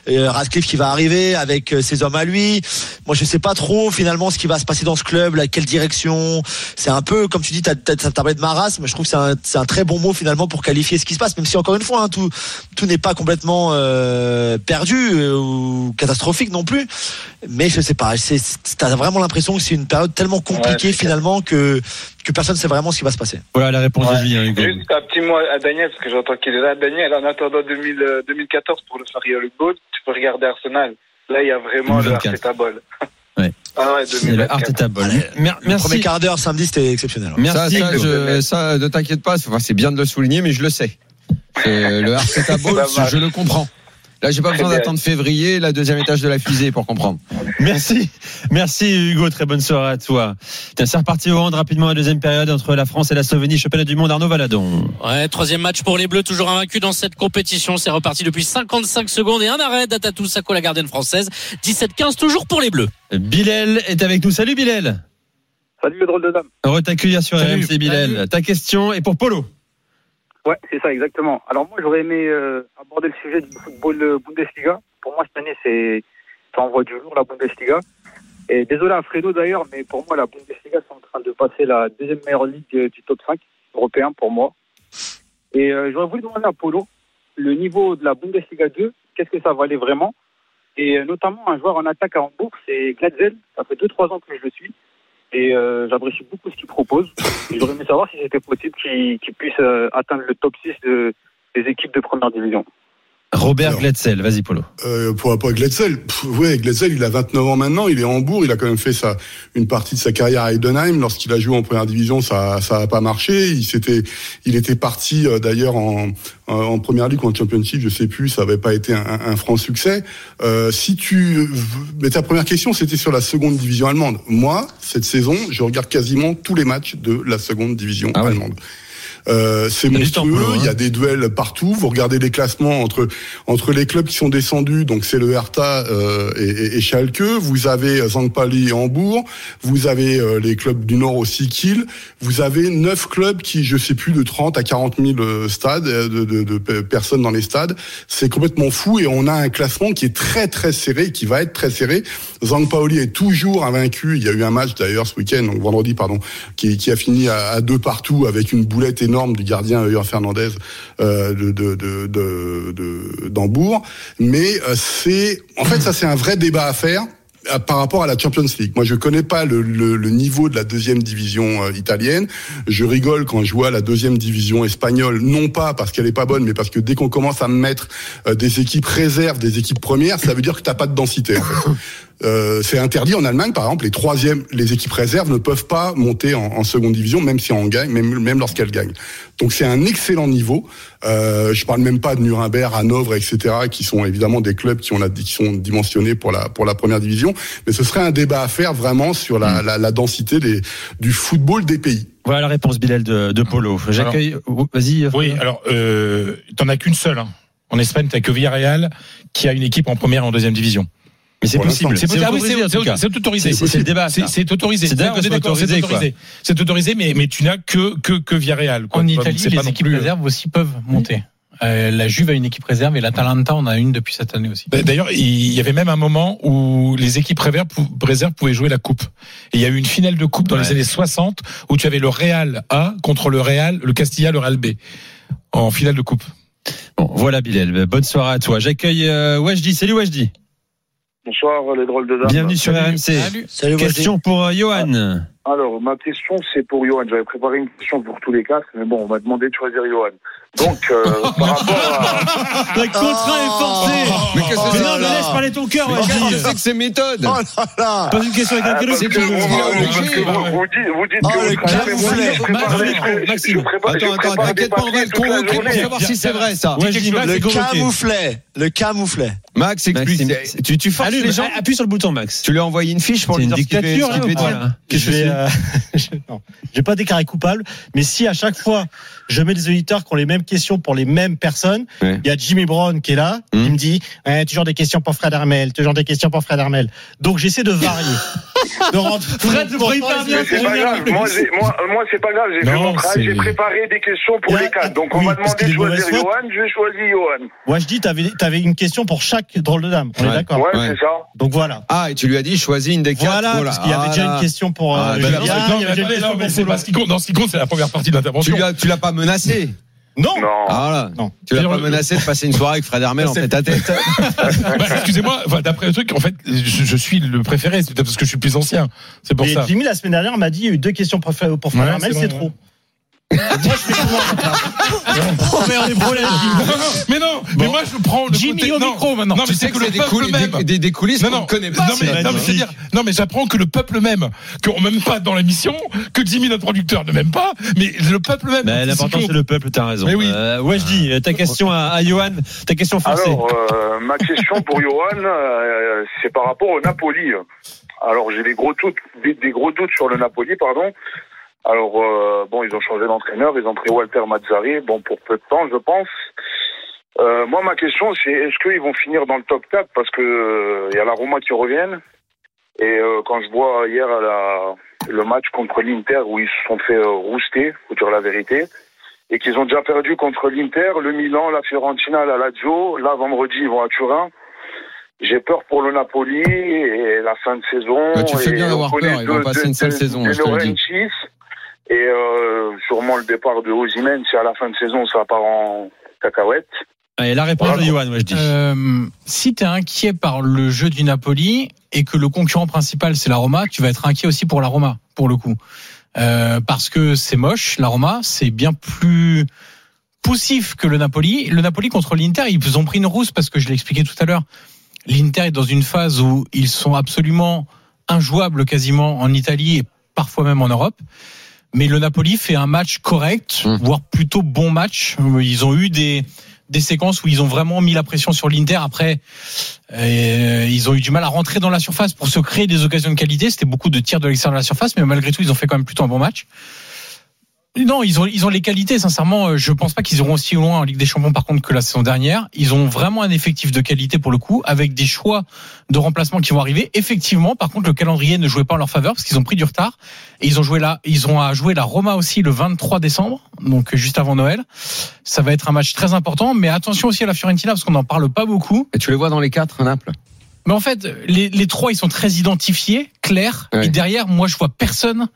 Euh, Radcliffe qui va arriver avec euh, ses hommes à lui. Moi, je sais pas trop finalement ce qui va se passer dans ce club, là, quelle direction. C'est un peu, comme tu dis, t'as t'as- t'as parlé de marasme. Je trouve que c'est un, c'est un très bon mot finalement pour qualifier ce qui se passe, même si encore une fois, hein, tout, tout n'est pas complètement euh, perdu euh, ou catastrophique non plus. Mais je sais pas. c'est- c'est- T'as vraiment l'impression que c'est une période tellement compliquée Ouais, finalement que que personne sait vraiment ce qui va se passer. Voilà la réponse Ouais. de Julien Hugo. Juste un petit mot à Daniel, parce que j'entends qu'il est là. Daniel, en attendant 2000, euh, 2014 pour le Faria Le Bowl, tu peux regarder Arsenal. Là, il y a vraiment le 2024. Arteta Ball. Ouais. Ah ouais, C'est le 2024. Arteta Ball. Mer- Le premier Merci. quart d'heure samedi, c'était exceptionnel. Merci. ça, je- ça, ne t'inquiète pas, enfin, c'est bien de le souligner, mais je le sais. C'est le Arteta Ball, je le comprends. Là, j'ai pas Très besoin d'attendre février, la deuxième étage de la fusée pour comprendre. Merci. Merci Hugo, très bonne soirée à toi. Tiens, c'est reparti au hand rapidement la deuxième période entre la France et la Slovénie, championnat du monde Arnaud Valadon. Ouais, troisième match pour les Bleus, toujours invaincus dans cette compétition. C'est reparti depuis 55 secondes et un arrêt d'Atatou Sako, la gardienne française. 17-15 toujours pour les Bleus. Bilal est avec nous. Salut Bilal. Salut le drôle de dame. Heureux t'accueillir sur Salut. RMC Bilal. Ta question est pour Polo. Ouais, c'est ça, exactement. Alors moi, j'aurais aimé euh, aborder le sujet du football euh, Bundesliga. Pour moi, cette année, c'est ça envoie du lourd la Bundesliga. Et désolé à Fredo d'ailleurs, mais pour moi, la Bundesliga, c'est en train de passer la deuxième meilleure ligue euh, du top 5 européen pour moi. Et euh, j'aurais voulu demander à Polo le niveau de la Bundesliga 2, qu'est-ce que ça valait vraiment? Et euh, notamment un joueur en attaque à Hambourg, c'est Glatzel. Ça fait 2-3 ans que je le suis. Et euh, j'apprécie beaucoup ce qu'il propose. J'aurais aimé savoir si c'était possible qu'il qu'il puisse euh, atteindre le top 6 de- des équipes de première division. Robert Alors. Gletzel, vas-y Polo. Euh, pour à Gletzel, pff, ouais, Gletzel, il a 29 ans maintenant, il est à Hambourg, il a quand même fait sa, une partie de sa carrière à Heidenheim. Lorsqu'il a joué en première division, ça, ça a pas marché. Il s'était, il était parti euh, d'ailleurs en, en, en première ligue ou en championship, je sais plus, ça avait pas été un, un franc succès. Euh, si tu, mais ta première question, c'était sur la seconde division allemande. Moi, cette saison, je regarde quasiment tous les matchs de la seconde division Ah ouais. allemande. Euh, c'est monstrueux. Hein. Il y a des duels partout. Vous regardez les classements entre entre les clubs qui sont descendus. Donc c'est le Hertha euh, et, et, et Schalke. Vous avez Zangpali et Hambourg. Vous avez euh, les clubs du Nord aussi, Kiel. Vous avez neuf clubs qui, je sais plus, de 30 à 40 000 euh, stades euh, de, de, de pe- personnes dans les stades. C'est complètement fou et on a un classement qui est très très serré, qui va être très serré. Zangpaoli est toujours invaincu. Il y a eu un match d'ailleurs ce week-end, donc vendredi pardon, qui, qui a fini à, à deux partout avec une boulette énorme du gardien Euer Fernandez euh, de de de de- de- d'Hambourg. Mais euh, c'est en fait ça c'est un vrai débat à faire euh, par rapport à la Champions League. Moi, je connais pas le, le- le niveau de la deuxième division euh, italienne. Je rigole quand je vois la deuxième division espagnole, non pas parce qu'elle est pas bonne, mais parce que dès qu'on commence à me mettre euh, des équipes réserves, des équipes premières, ça veut dire que t'as pas de densité. En fait. Euh, c'est interdit en Allemagne, par exemple, les troisièmes, les équipes réserves ne peuvent pas monter en, en seconde division, même si on gagne, même, même lorsqu'elles gagnent. Donc c'est un excellent niveau. Euh, je parle même pas de Nuremberg, Hanovre, etc., qui sont évidemment des clubs qui ont la, qui sont dimensionnés pour la pour la première division. Mais ce serait un débat à faire vraiment sur la, la, la densité des, du football des pays. Voilà la réponse Bilal de, de Polo. J'accueille. Vas-y. Oui, alors euh, t'en as qu'une seule. hein. En Espagne, t'as que Villarreal qui a une équipe en première et en deuxième division. Mais c'est possible. C'est C'est ah oui, autorisé, c'est- autorisé. C'est- c'est le débat, C'est autorisé. C'est autorisé. C'est autorisé, mais mais tu n'as que que que Villarreal. quoi. En Italie, les équipes plus- réserves aussi peuvent monter. Euh, la Juve a une équipe réserve et l'Atalanta en a une depuis cette année aussi. Bah, D'ailleurs, il y avait même un moment où les équipes réserves pou- réserves pouvaient jouer la coupe. Et il y a eu une finale de coupe dans les années 60 où tu avais le Real A contre le Real, le Castilla, le Real B. en finale de coupe. Bon, voilà Bilal. Bonne soirée à toi. J'accueille euh, Wajdi. Salut Wajdi. Bonsoir les drôles de dames. Bienvenue sur RMC. Salut, Question pour euh, Johan. Alors ma question c'est pour Johan. J'avais préparé une question pour tous les quatre, mais bon on m'a demandé de choisir Johan. Donc euh, par rapport à Le contrat est forcé. Mais qu'est-ce que Mais c'est non, mais laisse parler ton cœur, Mais qu'est-ce que c'est ces méthodes Pose une question avec un Ah, que, c'est vous, que- vous- que bah vous- vous dites, vous dites Oh, que le vous travaillez, mais moi, camouflet. je prépare Maxime, Attends, attends, t'inquiète pas, on va le convoquer pour savoir si c'est vrai ça. Le camouflet. Le camouflet. Max, explique. Tu, forces les gens appuie sur le bouton Max. Tu lui as envoyé une fiche pour C'est lui une dire ce qu'il devait- pas, dire là que vais, euh, je- non, je vais pas déclarer coupable, mais si à chaque fois je mets des auditeurs qui ont les mêmes questions pour les mêmes personnes, il y a Jimmy Brown qui est là, Hum. il me dit Ouais, toujours des questions pour Fred Armel, toujours des questions pour Fred Armel. Donc j'essaie de varier. de rendre Fred le c'est pas grave, moi, moi, moi c'est pas grave, j'ai fait Non, mon travail, c'est- j'ai préparé des questions pour a- les quatre. Donc on oui, m'a demandé de choisir. Johan, j'ai choisi Johan. Moi je dis, t'avais avais une question pour chaque drôle de dame. On Ouais. est d'accord Ouais, Ouais. c'est ça. Donc voilà. Ah, et tu lui as dit choisis une des quatre. Voilà, Voilà. parce qu'il y avait Ah, déjà là. une question pour euh, Ah, bah, non, mais non, pour c'est pas ce qui compte. Dans ce qui compte, c'est la première partie de l'intervention. tu l'as pas menacé. Non. Non. Ah, voilà. Non. Tu l'as pas le- menacé de passer une soirée avec Fred Hermel en tête à tête. Bah, Excusez-moi, enfin, d'après le truc, en fait, je, je suis le préféré, c'est peut-être parce que je suis plus ancien. C'est pour Et ça. Jimmy la semaine dernière m'a dit il y a eu deux questions pour, Fred- Ouais, Armel, c'est trop. Moi je fais souvent. oh merde, des problèmes. Non, non, mais non, mais moi je prends le Jimmy côté. au non, micro, maintenant. Non, mais Tu c'est sais que que le des, peuple coulisses, même. des, des- des coulisses Non, qu'on non, pas. mais, non, mais c'est dire, non, mais j'apprends que le peuple même, qu'on m'aime pas dans l'émission, que Jimmy, notre producteur, ne m'aime pas, mais le peuple même. Mais c'est l'important c'est le peuple, t'as raison. Mais oui. Euh, Wajdi, ta question à, à Johan, ta question forcée. Alors, euh, ma question pour Johan, euh, c'est par rapport au Napoli. Alors, j'ai des gros doutes, des, des gros doutes sur le Napoli, pardon. Alors, euh, bon, ils ont changé d'entraîneur, ils ont pris Walter Mazzari, bon, pour peu de temps, je pense. Euh, moi, ma question, c'est est-ce qu'ils vont finir dans le top 4 parce que euh, il y a la Roma qui reviennent. Et euh, quand je vois hier à la, le match contre l'Inter où ils se sont fait euh, rouster, faut dire la vérité, et qu'ils ont déjà perdu contre l'Inter, le Milan, la Fiorentina, la Lazio. Là, vendredi, ils vont à Turin. J'ai peur pour le Napoli et la fin de saison. Bah, tu fais bien d'avoir peur, ils vont passer une de- saison, de je te le dis. Et euh, sûrement le départ de Osimhen, si à la fin de saison ça part en cacahuète. Allez, la réponse de Johan, Wajdi. Euh, si tu es inquiet par le jeu du Napoli et que le concurrent principal c'est la Roma, tu vas être inquiet aussi pour la Roma, pour le coup. Euh, parce que c'est moche, la Roma, c'est bien plus poussif que le Napoli. Le Napoli contre l'Inter, ils ont pris une rousse parce que je l'ai expliqué tout à l'heure. L'Inter est dans une phase où ils sont absolument injouables quasiment en Italie et parfois même en Europe. Mais le Napoli fait un match correct, voire plutôt bon match. Ils ont eu des des séquences où ils ont vraiment mis la pression sur l'Inter. Après, euh, ils ont eu du mal à rentrer dans la surface pour se créer des occasions de qualité. C'était beaucoup de tirs de l'extérieur de la surface, mais malgré tout, ils ont fait quand même plutôt un bon match. Non, ils ont, ils ont les qualités, sincèrement. euh, Je pense pas qu'ils iront aussi loin en Ligue des Champions, par contre, que la saison dernière. Ils ont vraiment un effectif de qualité pour le coup, avec des choix de remplacement qui vont arriver. Effectivement, par contre, le calendrier ne jouait pas en leur faveur parce qu'ils ont pris du retard. Et ils ont joué là, ils ont à jouer la Roma aussi le 23 décembre, donc juste avant Noël. Ça va être un match très important, mais attention aussi à la Fiorentina parce qu'on n'en parle pas beaucoup. Et tu les vois dans les quatre, Naples? Mais en fait, les, les trois, ils sont très identifiés, clairs. Ouais. Et derrière, moi, je vois personne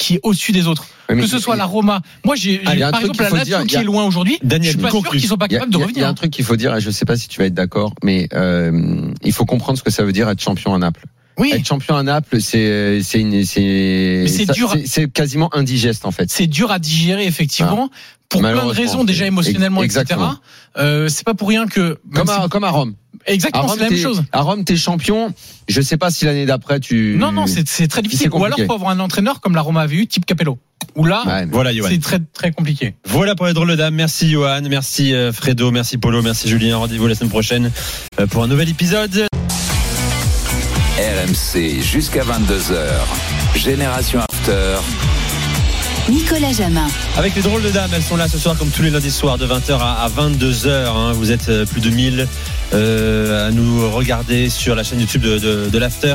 qui est au-dessus des autres. Que ce soit la Roma. Moi, j'ai Ah, par exemple la Lazio qui est loin aujourd'hui. Daniel, je suis pas sûr qu'ils sont pas capables de revenir. il y a un truc qu'il faut dire, et je sais pas si tu vas être d'accord, mais euh, il faut comprendre ce que ça veut dire être champion à Naples. Oui. Être champion à Naples, c'est c'est une c'est quasiment indigeste en fait. C'est dur à digérer, effectivement. Pour plein de raisons, déjà émotionnellement, etc. Euh, c'est pas pour rien que. Comme à, si- comme à Rome. Exactement, c'est la même chose. À Rome, t'es champion. Je sais pas si l'année d'après tu. Non, non, c'est très difficile. Ou alors, faut avoir un entraîneur comme la Roma avait eu, type Capello. Ou là, Ouais, Voilà, c'est très, très compliqué. Voilà pour les drôles de dames. Merci Johan, merci euh, Fredo, merci Polo, merci Julien. Rendez-vous la semaine prochaine euh, pour un nouvel épisode. RMC jusqu'à 22h. Génération After. Nicolas Jamin. Avec les drôles de dames, elles sont là ce soir comme tous les lundis soirs de 20h à 22h. hein. Vous êtes euh, plus de 1000 euh, à nous regarder sur la chaîne YouTube de, de, de l'After.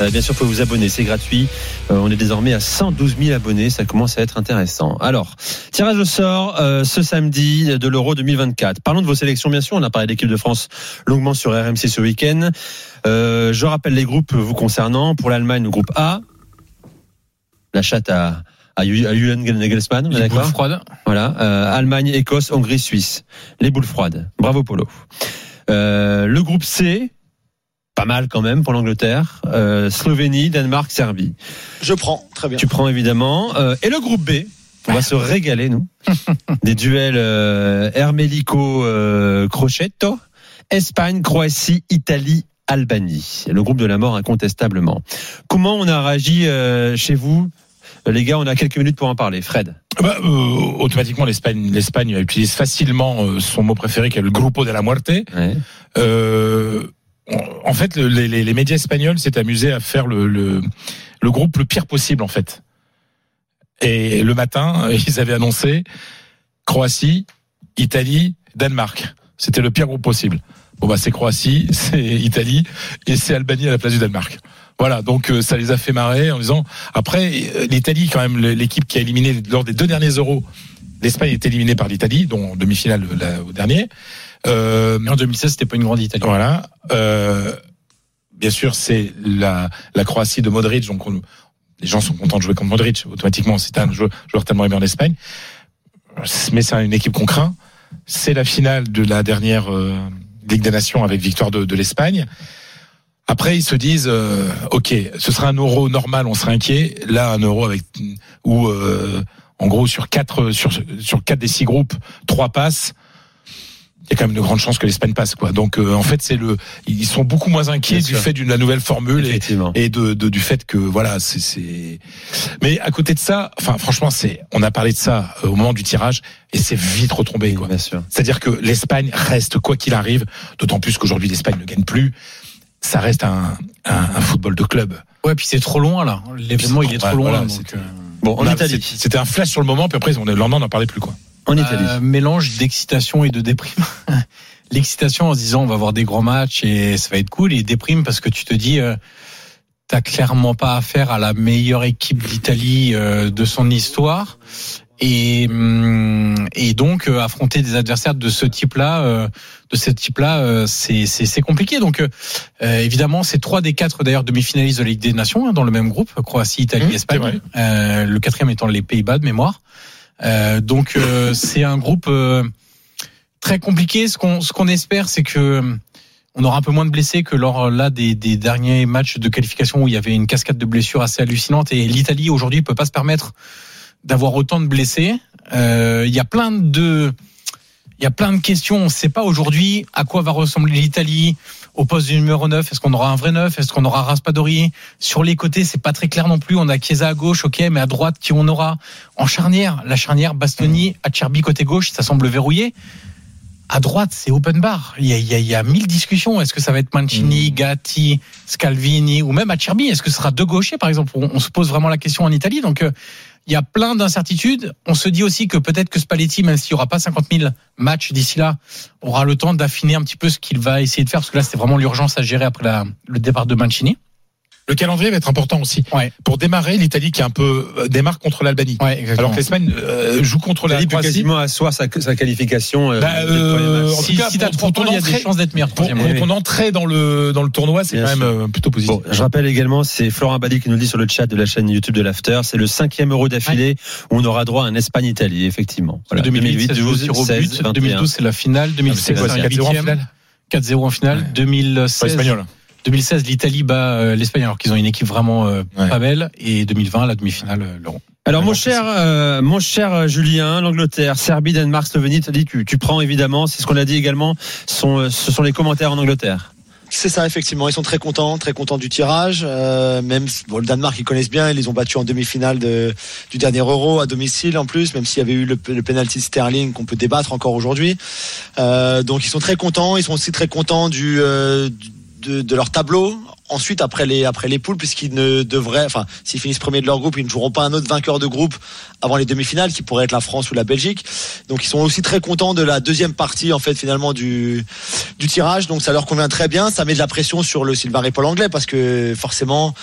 Euh, bien sûr, vous pouvez vous abonner, c'est gratuit. Euh, on est désormais à 112 000 abonnés, ça commence à être intéressant. Alors, tirage au sort euh, ce samedi de l'Euro 2024. Parlons de vos sélections, bien sûr. On a parlé de l'équipe de France longuement sur RMC ce week-end. Euh, je rappelle les groupes vous concernant. Pour l'Allemagne, le groupe A. La chatte a, à à Julian Nagelsmann, on est Les boules froides. Voilà, euh, Allemagne, Écosse, Hongrie, Suisse. Les boules froides. Bravo Polo. Euh, le groupe C, pas mal quand même pour l'Angleterre. Euh, Slovénie, Danemark, Serbie. Je prends, très bien. Tu prends évidemment. Euh, et le groupe B, on va se régaler nous. Des duels euh, Hermelico euh, Crocetto, Espagne, Croatie, Italie, Albanie. Le groupe de la mort incontestablement. Comment on a réagi euh, chez vous? Les gars, on a quelques minutes pour en parler. Fred. Bah, euh, automatiquement, l'Espagne, l'Espagne utilise facilement euh, son mot préféré, qui est le grupo de la muerte. Euh, en fait, le- les, les- les médias espagnols s'est amusés à faire le, le, le groupe le pire possible, en fait. Et le matin, ils avaient annoncé Croatie, Italie, Danemark. C'était le pire groupe possible. Bon bah c'est Croatie, c'est Italie et c'est Albanie à la place du Danemark. Voilà, donc euh, ça les a fait marrer en disant. Après, euh, l'Italie, quand même, l'équipe qui a éliminé lors des deux derniers Euros, l'Espagne est éliminée par l'Italie, dont en demi-finale au dernier. Euh, en 2016, c'était pas une grande Italie. Voilà. Euh, bien sûr, c'est la, la Croatie de Modric, donc on- les gens sont contents de jouer contre Modric. Automatiquement, c'est un joueur, joueur tellement aimé en Espagne. Mais c'est une équipe qu'on craint. C'est la finale de la dernière euh, Ligue des avec victoire de, de l'Espagne. Après, ils se disent, euh, ok, ce sera un euro normal, on serait inquiet. Là, un euro avec où, euh, en gros, sur quatre sur sur quatre des six groupes, trois passes. Il y a quand même de grandes chances que l'Espagne passe, quoi. Donc, euh, en fait, c'est le, ils sont beaucoup moins inquiets Bien du sûr. fait de la nouvelle formule et, et de, de- du fait que, voilà, c'est. Mais à côté de ça, enfin, franchement, c'est, on a parlé de ça euh, au moment du tirage et c'est vite retombé, quoi. C'est-à-dire que l'Espagne reste quoi qu'il arrive, d'autant plus qu'aujourd'hui l'Espagne ne gagne plus. Ça reste un, un, un football de club. Ouais, puis c'est trop loin là. L'événement il est trop Ouais, loin. voilà, donc, c'était- euh, Bon, On a- c'est- C'était un flash sur le moment, puis après, on, le lendemain, on n'en parlait plus, quoi. En Euh, mélange d'excitation et de déprime. L'excitation en se disant on va avoir des grands matchs et ça va être cool et déprime parce que tu te dis euh, t'as clairement pas affaire à la meilleure équipe d'Italie euh, de son histoire. Et hum, et donc euh, affronter des adversaires de ce type-là de ce type-là c'est compliqué. Donc évidemment c'est trois des quatre d'ailleurs demi-finalistes de la Ligue des Nations hein, dans le même groupe Croatie Italie Espagne. Euh, le quatrième étant les Pays-Bas de mémoire donc euh, c'est un groupe euh, très compliqué. Ce qu'on ce qu'on espère, c'est que euh, on aura un peu moins de blessés que lors là des, des derniers matchs de qualification où il y avait une cascade de blessures assez hallucinante. Et l'Italie aujourd'hui peut pas se permettre d'avoir autant de blessés. Euh, Il y a plein de il y a plein de questions. On ne sait pas aujourd'hui à quoi va ressembler l'Italie au poste du numéro 9. Est-ce qu'on aura un vrai 9 Est-ce qu'on aura Raspadori? Sur les côtés, c'est pas très clair non plus. On a Chiesa à gauche, ok, mais à droite, qui on aura? En charnière, la charnière Bastoni, Acerbi côté gauche, ça semble verrouillé. À droite, c'est open bar. Il y a, il y a, il y a mille discussions. Est-ce que ça va être Mancini, Gatti, Scalvini ou même Acerbi Est-ce que ce sera deux gauchers, par exemple? On, on se pose vraiment la question en Italie. Donc, euh, il y a plein d'incertitudes. On se dit aussi que peut-être que Spalletti, même s'il n'y aura pas 50 000 matchs d'ici là, aura le temps d'affiner un petit peu ce qu'il va essayer de faire, parce que là, c'est vraiment l'urgence à gérer après le départ de Mancini. Le calendrier va être important aussi. Pour démarrer, l'Italie qui est un peu euh, démarre contre l'Albanie. alors que l'Espagne euh, joue contre la L'Italie peut Croatie. quasiment asseoir sa, sa qualification. euh, Bah, euh, en tout cas, pour, pour ton entrée, pour, pour ton entrée dans le dans le tournoi, c'est quand même euh, plutôt positif. Bon, je rappelle également, c'est Florent Badi qui nous le dit sur le chat de la chaîne YouTube de l'After. C'est le cinquième euro d'affilée où on aura droit à un Espagne-Italie, effectivement. Voilà, 2008, 2008, 12, 16, 21. 2012, c'est la finale. 2016, c'est quoi, c'est c'est un 4-0 en finale 4-0 en finale. 2016. Pas espagnol. 2016, l'Italie bat euh, l'Espagne alors qu'ils ont une équipe vraiment euh, pas belle. Et 2020, la demi-finale, euh, l'Euro. Alors mon cher, euh, mon cher Julien, l'Angleterre, Serbie, Danemark, Slovénie, tu dit tu, tu prends évidemment, c'est ce qu'on a dit également, sont, ce sont les commentaires en Angleterre. C'est ça, effectivement. Ils sont très contents, très contents du tirage. Euh, même bon, le Danemark, ils connaissent bien. Ils les ont battus en demi-finale de, du dernier Euro à domicile en plus, même s'il y avait eu le, le penalty de Sterling qu'on peut débattre encore aujourd'hui. Euh, donc ils sont très contents. Ils sont aussi très contents du, euh, du- de, de leur tableau. Ensuite, après les après les poules, puisqu'ils ne devraient, enfin, s'ils finissent premiers de leur groupe, ils ne joueront pas un autre vainqueur de groupe avant les demi-finales, qui pourrait être la France ou la Belgique. Donc, ils sont aussi très contents de la deuxième partie, en fait, finalement du du tirage. Donc, ça leur convient très bien. Ça met de la pression sur le Sylvain Paul anglais, parce que forcément,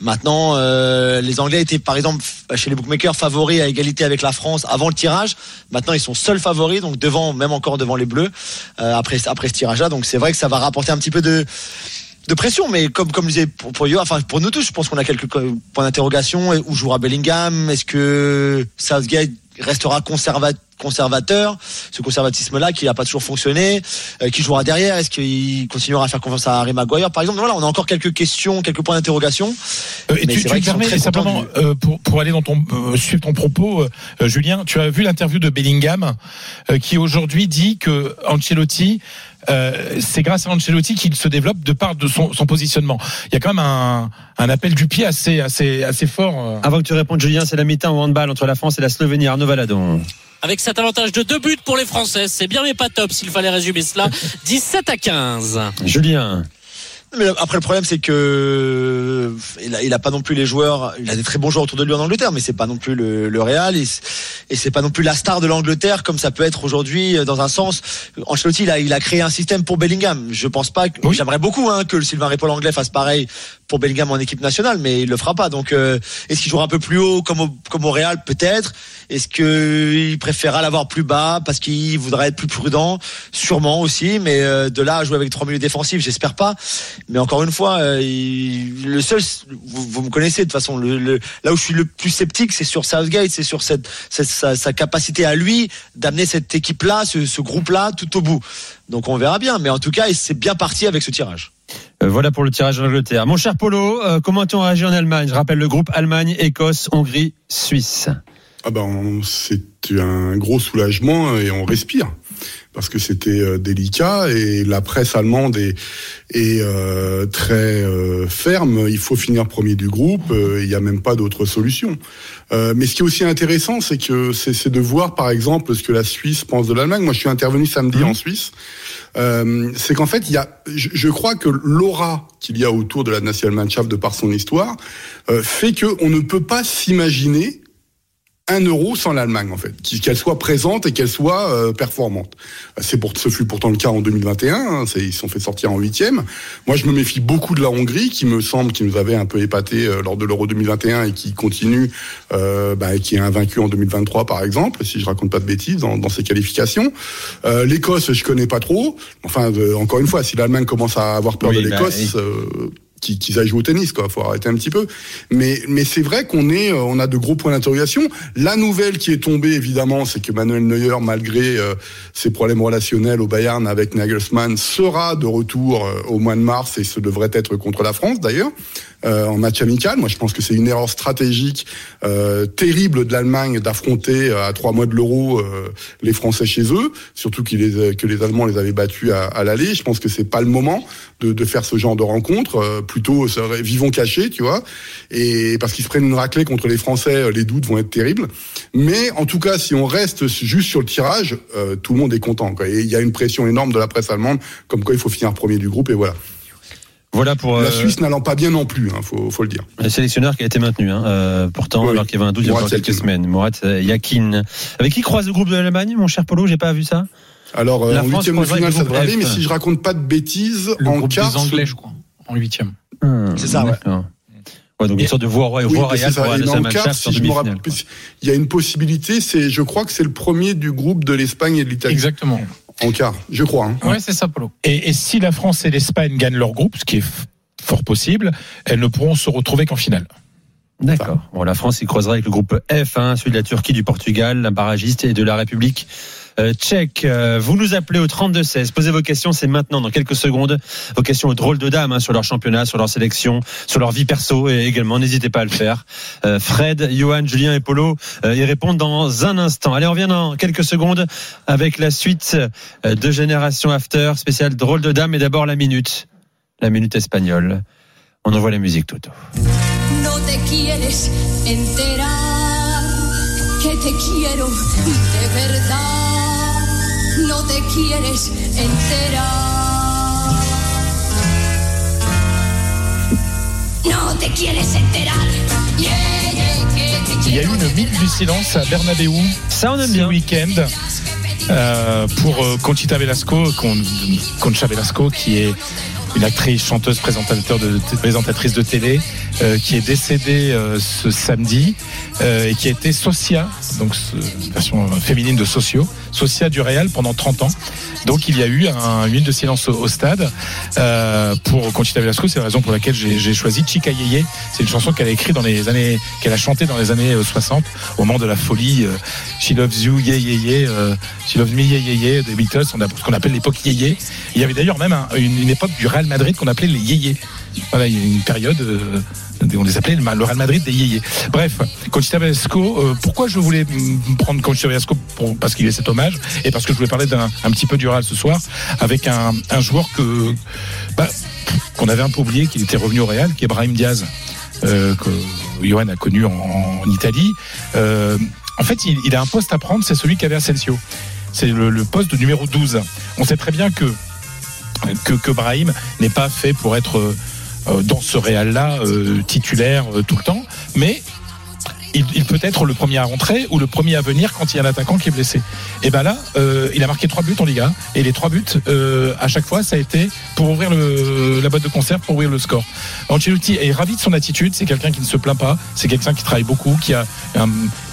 maintenant, euh, les Anglais étaient, par exemple, chez les bookmakers favoris à égalité avec la France avant le tirage. Maintenant, ils sont seuls favoris, donc devant, même encore devant les Bleus euh, après après ce tirage-là. Donc, c'est vrai que ça va rapporter un petit peu de de pression, mais comme comme je disais pour, pour enfin pour nous tous, je pense qu'on a quelques points d'interrogation. Où jouera Bellingham? Est-ce que Southgate restera conserva- conservateur Ce conservatisme-là qui n'a pas toujours fonctionné. Euh, qui jouera derrière Est-ce qu'il continuera à faire confiance à Harry Maguire Par exemple, voilà, on a encore quelques questions, quelques points d'interrogation. Euh, et Mais tu, tu vrai me permets simplement euh, pour, pour aller dans ton euh, suivre ton propos, Julien, tu as vu l'interview de Bellingham euh, qui aujourd'hui dit que Ancelotti, euh, c'est grâce à Ancelotti qu'il se développe de part de son, son positionnement. Il y a quand même un, un appel du pied assez assez assez fort. Avant que tu répondes, Julien, c'est la mi-temps au handball entre la France et la Slovénie. Arnaud Valadon. Avec cet avantage de deux buts pour les Françaises, c'est bien mais pas top s'il fallait résumer cela. 17 à 15. Julien. Mais après le problème c'est que il a, il a pas non plus les joueurs, il a des très bons joueurs autour de lui en Angleterre, mais c'est pas non plus le, le Real et, c'est pas non plus la star de l'Angleterre comme ça peut être aujourd'hui euh, dans un sens. Ancelotti il a, il a créé un système pour Bellingham. Je pense pas que j'aimerais beaucoup hein, que le Sylvain Ripoll anglais fasse pareil pour Bellingham en équipe nationale, mais il le fera pas. Donc euh, est-ce qu'il jouera un peu plus haut comme au, comme au Real peut-être? Est-ce qu'il préférera l'avoir plus bas parce qu'il voudrait être plus prudent? Sûrement aussi, mais euh, de là à jouer avec trois milieux défensifs, j'espère pas. Mais encore une fois, euh, le seul, vous, vous me connaissez de toute façon. Le, le- là où je suis le plus sceptique, c'est sur Southgate, c'est sur cette, cette- sa, sa capacité à lui d'amener cette équipe-là, ce, ce groupe-là, tout au bout. Donc on verra bien. Mais en tout cas, c'est bien parti avec ce tirage. Euh, voilà pour le tirage en Angleterre. Mon cher Polo, euh, comment a-t-on réagi en Allemagne? Je rappelle le groupe Allemagne, Écosse, Hongrie, Suisse. Ah ben, c'est un gros soulagement et on respire parce que c'était euh, délicat et la presse allemande est, est euh, très euh, ferme. Il faut finir premier du groupe. euh, Il n'y a même pas d'autre solution. Euh, mais ce qui est aussi intéressant, c'est que c'est de voir, par exemple, ce que la Suisse pense de l'Allemagne. Moi, je suis intervenu samedi en Suisse. Euh, c'est qu'en fait, il y a, je, je crois que l'aura qu'il y a autour de la Nationalmannschaft de par son histoire euh, fait que on ne peut pas s'imaginer un euro sans l'Allemagne en fait, qu'elle soit présente et qu'elle soit euh, performante. C'est pour, ce fut pourtant le cas en 2021. hein, ils se sont fait sortir en huitième. Moi, je me méfie beaucoup de la Hongrie, qui me semble qui nous avait un peu épaté euh, lors de l'Euro 2021 et qui continue, euh, bah, qui est invaincu en 2023 par exemple, si je raconte pas de bêtises dans, dans ses qualifications. Euh, L'Écosse, je connais pas trop. Enfin, euh, encore une fois, si l'Allemagne commence à avoir peur Oui, de bah, l'Écosse. euh, qui- qu'ils aillent jouer au tennis, quoi. Faut arrêter un petit peu. Mais, mais c'est vrai qu'on est, euh, on a de gros points d'interrogation. La nouvelle qui est tombée, évidemment, c'est que Manuel Neuer, malgré euh, ses problèmes relationnels au Bayern avec Nagelsmann, sera de retour euh, au mois de mars et ce devrait être contre la France, d'ailleurs. euh, en match amical. Moi, je pense que c'est une erreur stratégique euh, terrible de l'Allemagne d'affronter euh, à trois mois de l'Euro euh, les Français chez eux, surtout qu'ils les, que les Allemands les avaient battus à, à l'aller. Je pense que c'est pas le moment de, de faire ce genre de rencontre. Plutôt, vivons cachés, tu vois. Et parce qu'ils se prennent une raclée contre les Français, euh, les doutes vont être terribles. Mais en tout cas, si on reste juste sur le tirage, euh, tout le monde est content. Quoi. Et il y a une pression énorme de la presse allemande, comme quoi il faut finir premier du groupe. Et voilà. Voilà pour La euh, Suisse n'allant pas bien non plus, hein, faut, faut le dire. le sélectionneur qui a été maintenu. Hein, euh, pourtant, alors qu'il y avait un doute il y a quelques Yakin. semaines. Euh, Yakin. Avec qui croise le groupe de l'Allemagne, mon cher Polo? J'ai pas vu ça. Alors, La en huitième de finale, ça devrait aller, mais si je raconte pas de bêtises, Le en groupe quart, des Anglais, je crois, en huitième. C'est ça, ouais. Ouais, donc une sorte de voie, voie Oui, royale pour si je me demi-finale. rappelle, il y a une possibilité, c'est, je crois que c'est le premier du groupe de l'Espagne et de l'Italie. Exactement. En quart, je crois. hein. Ouais, c'est ça, Polo. Et, et si la France et l'Espagne gagnent leur groupe, ce qui est fort possible, elles ne pourront se retrouver qu'en finale. D'accord. Bon, la France y croisera avec le groupe F, hein, celui de la Turquie, du Portugal, la barragiste et de la République tchèque. Euh, vous nous appelez au 32-16. Posez vos questions, c'est maintenant, dans quelques secondes. Vos questions aux drôles de dames hein, sur leur championnat, sur leur sélection, sur leur vie perso et également. N'hésitez pas à le faire. Euh, Fred, Johan, Julien et Polo euh, y répondent dans un instant. Allez, on revient dans quelques secondes avec la suite euh, de Génération After, spécial drôle de dames. Et d'abord la minute, la minute espagnole. On envoie la musique, Toto. Te quieres te quiero de verdad. No te quieres enterar. No te quieres enterar. Yeah, yeah, que te Il y a eu une minute du silence à Bernabeu Ça, on aime ce bien. week-end euh, pour euh, Conchita Velasco, Con- Concha Velasco, qui est une actrice, chanteuse, présentatrice de télé, euh, qui est décédée euh, ce samedi euh, et qui a été Socia, donc version féminine de Socio, Socia du Real pendant 30 ans. Donc il y a eu un, une de silence au, stade pour Conchita Velasco. C'est la raison pour laquelle j'ai choisi Chica Yeye. C'est une chanson qu'elle a écrite dans les années, qu'elle a chantée dans les années euh, 60 au moment de la folie. She loves you, yeah. euh, She loves me, yeah yeah. Des Beatles, ce qu'on appelle l'époque yéyé. Il y avait d'ailleurs même un- une, une époque du Real Madrid qu'on appelait les yéyés. Voilà, il y a une période. euh, on les appelait le Real Madrid des yéyés. Bref, Conchita Velasco, euh, pourquoi je voulais prendre Conchita Velasco pour, Parce qu'il est cet hommage et parce que je voulais parler d'un un petit peu du Real ce soir avec un, joueur que bah, qu'on avait un peu oublié qu'il était revenu au Real, qui est Brahim Diaz, euh, que Johan a connu en, Italie. En fait, il, a un poste à prendre, c'est celui qu'avait Asensio. C'est le poste de numéro 12. On sait très bien que que, Brahim n'est pas fait pour être euh, dans ce Real-là euh, titulaire euh, tout le temps, mais il, peut être le premier à rentrer ou le premier à venir quand il y a un attaquant qui est blessé. Et ben là, euh, il a marqué trois buts en Liga et les trois buts euh, à chaque fois, ça a été pour ouvrir la boîte de conserve, pour ouvrir le score. Ancelotti est ravi de son attitude. C'est quelqu'un qui ne se plaint pas. C'est quelqu'un qui travaille beaucoup, qui a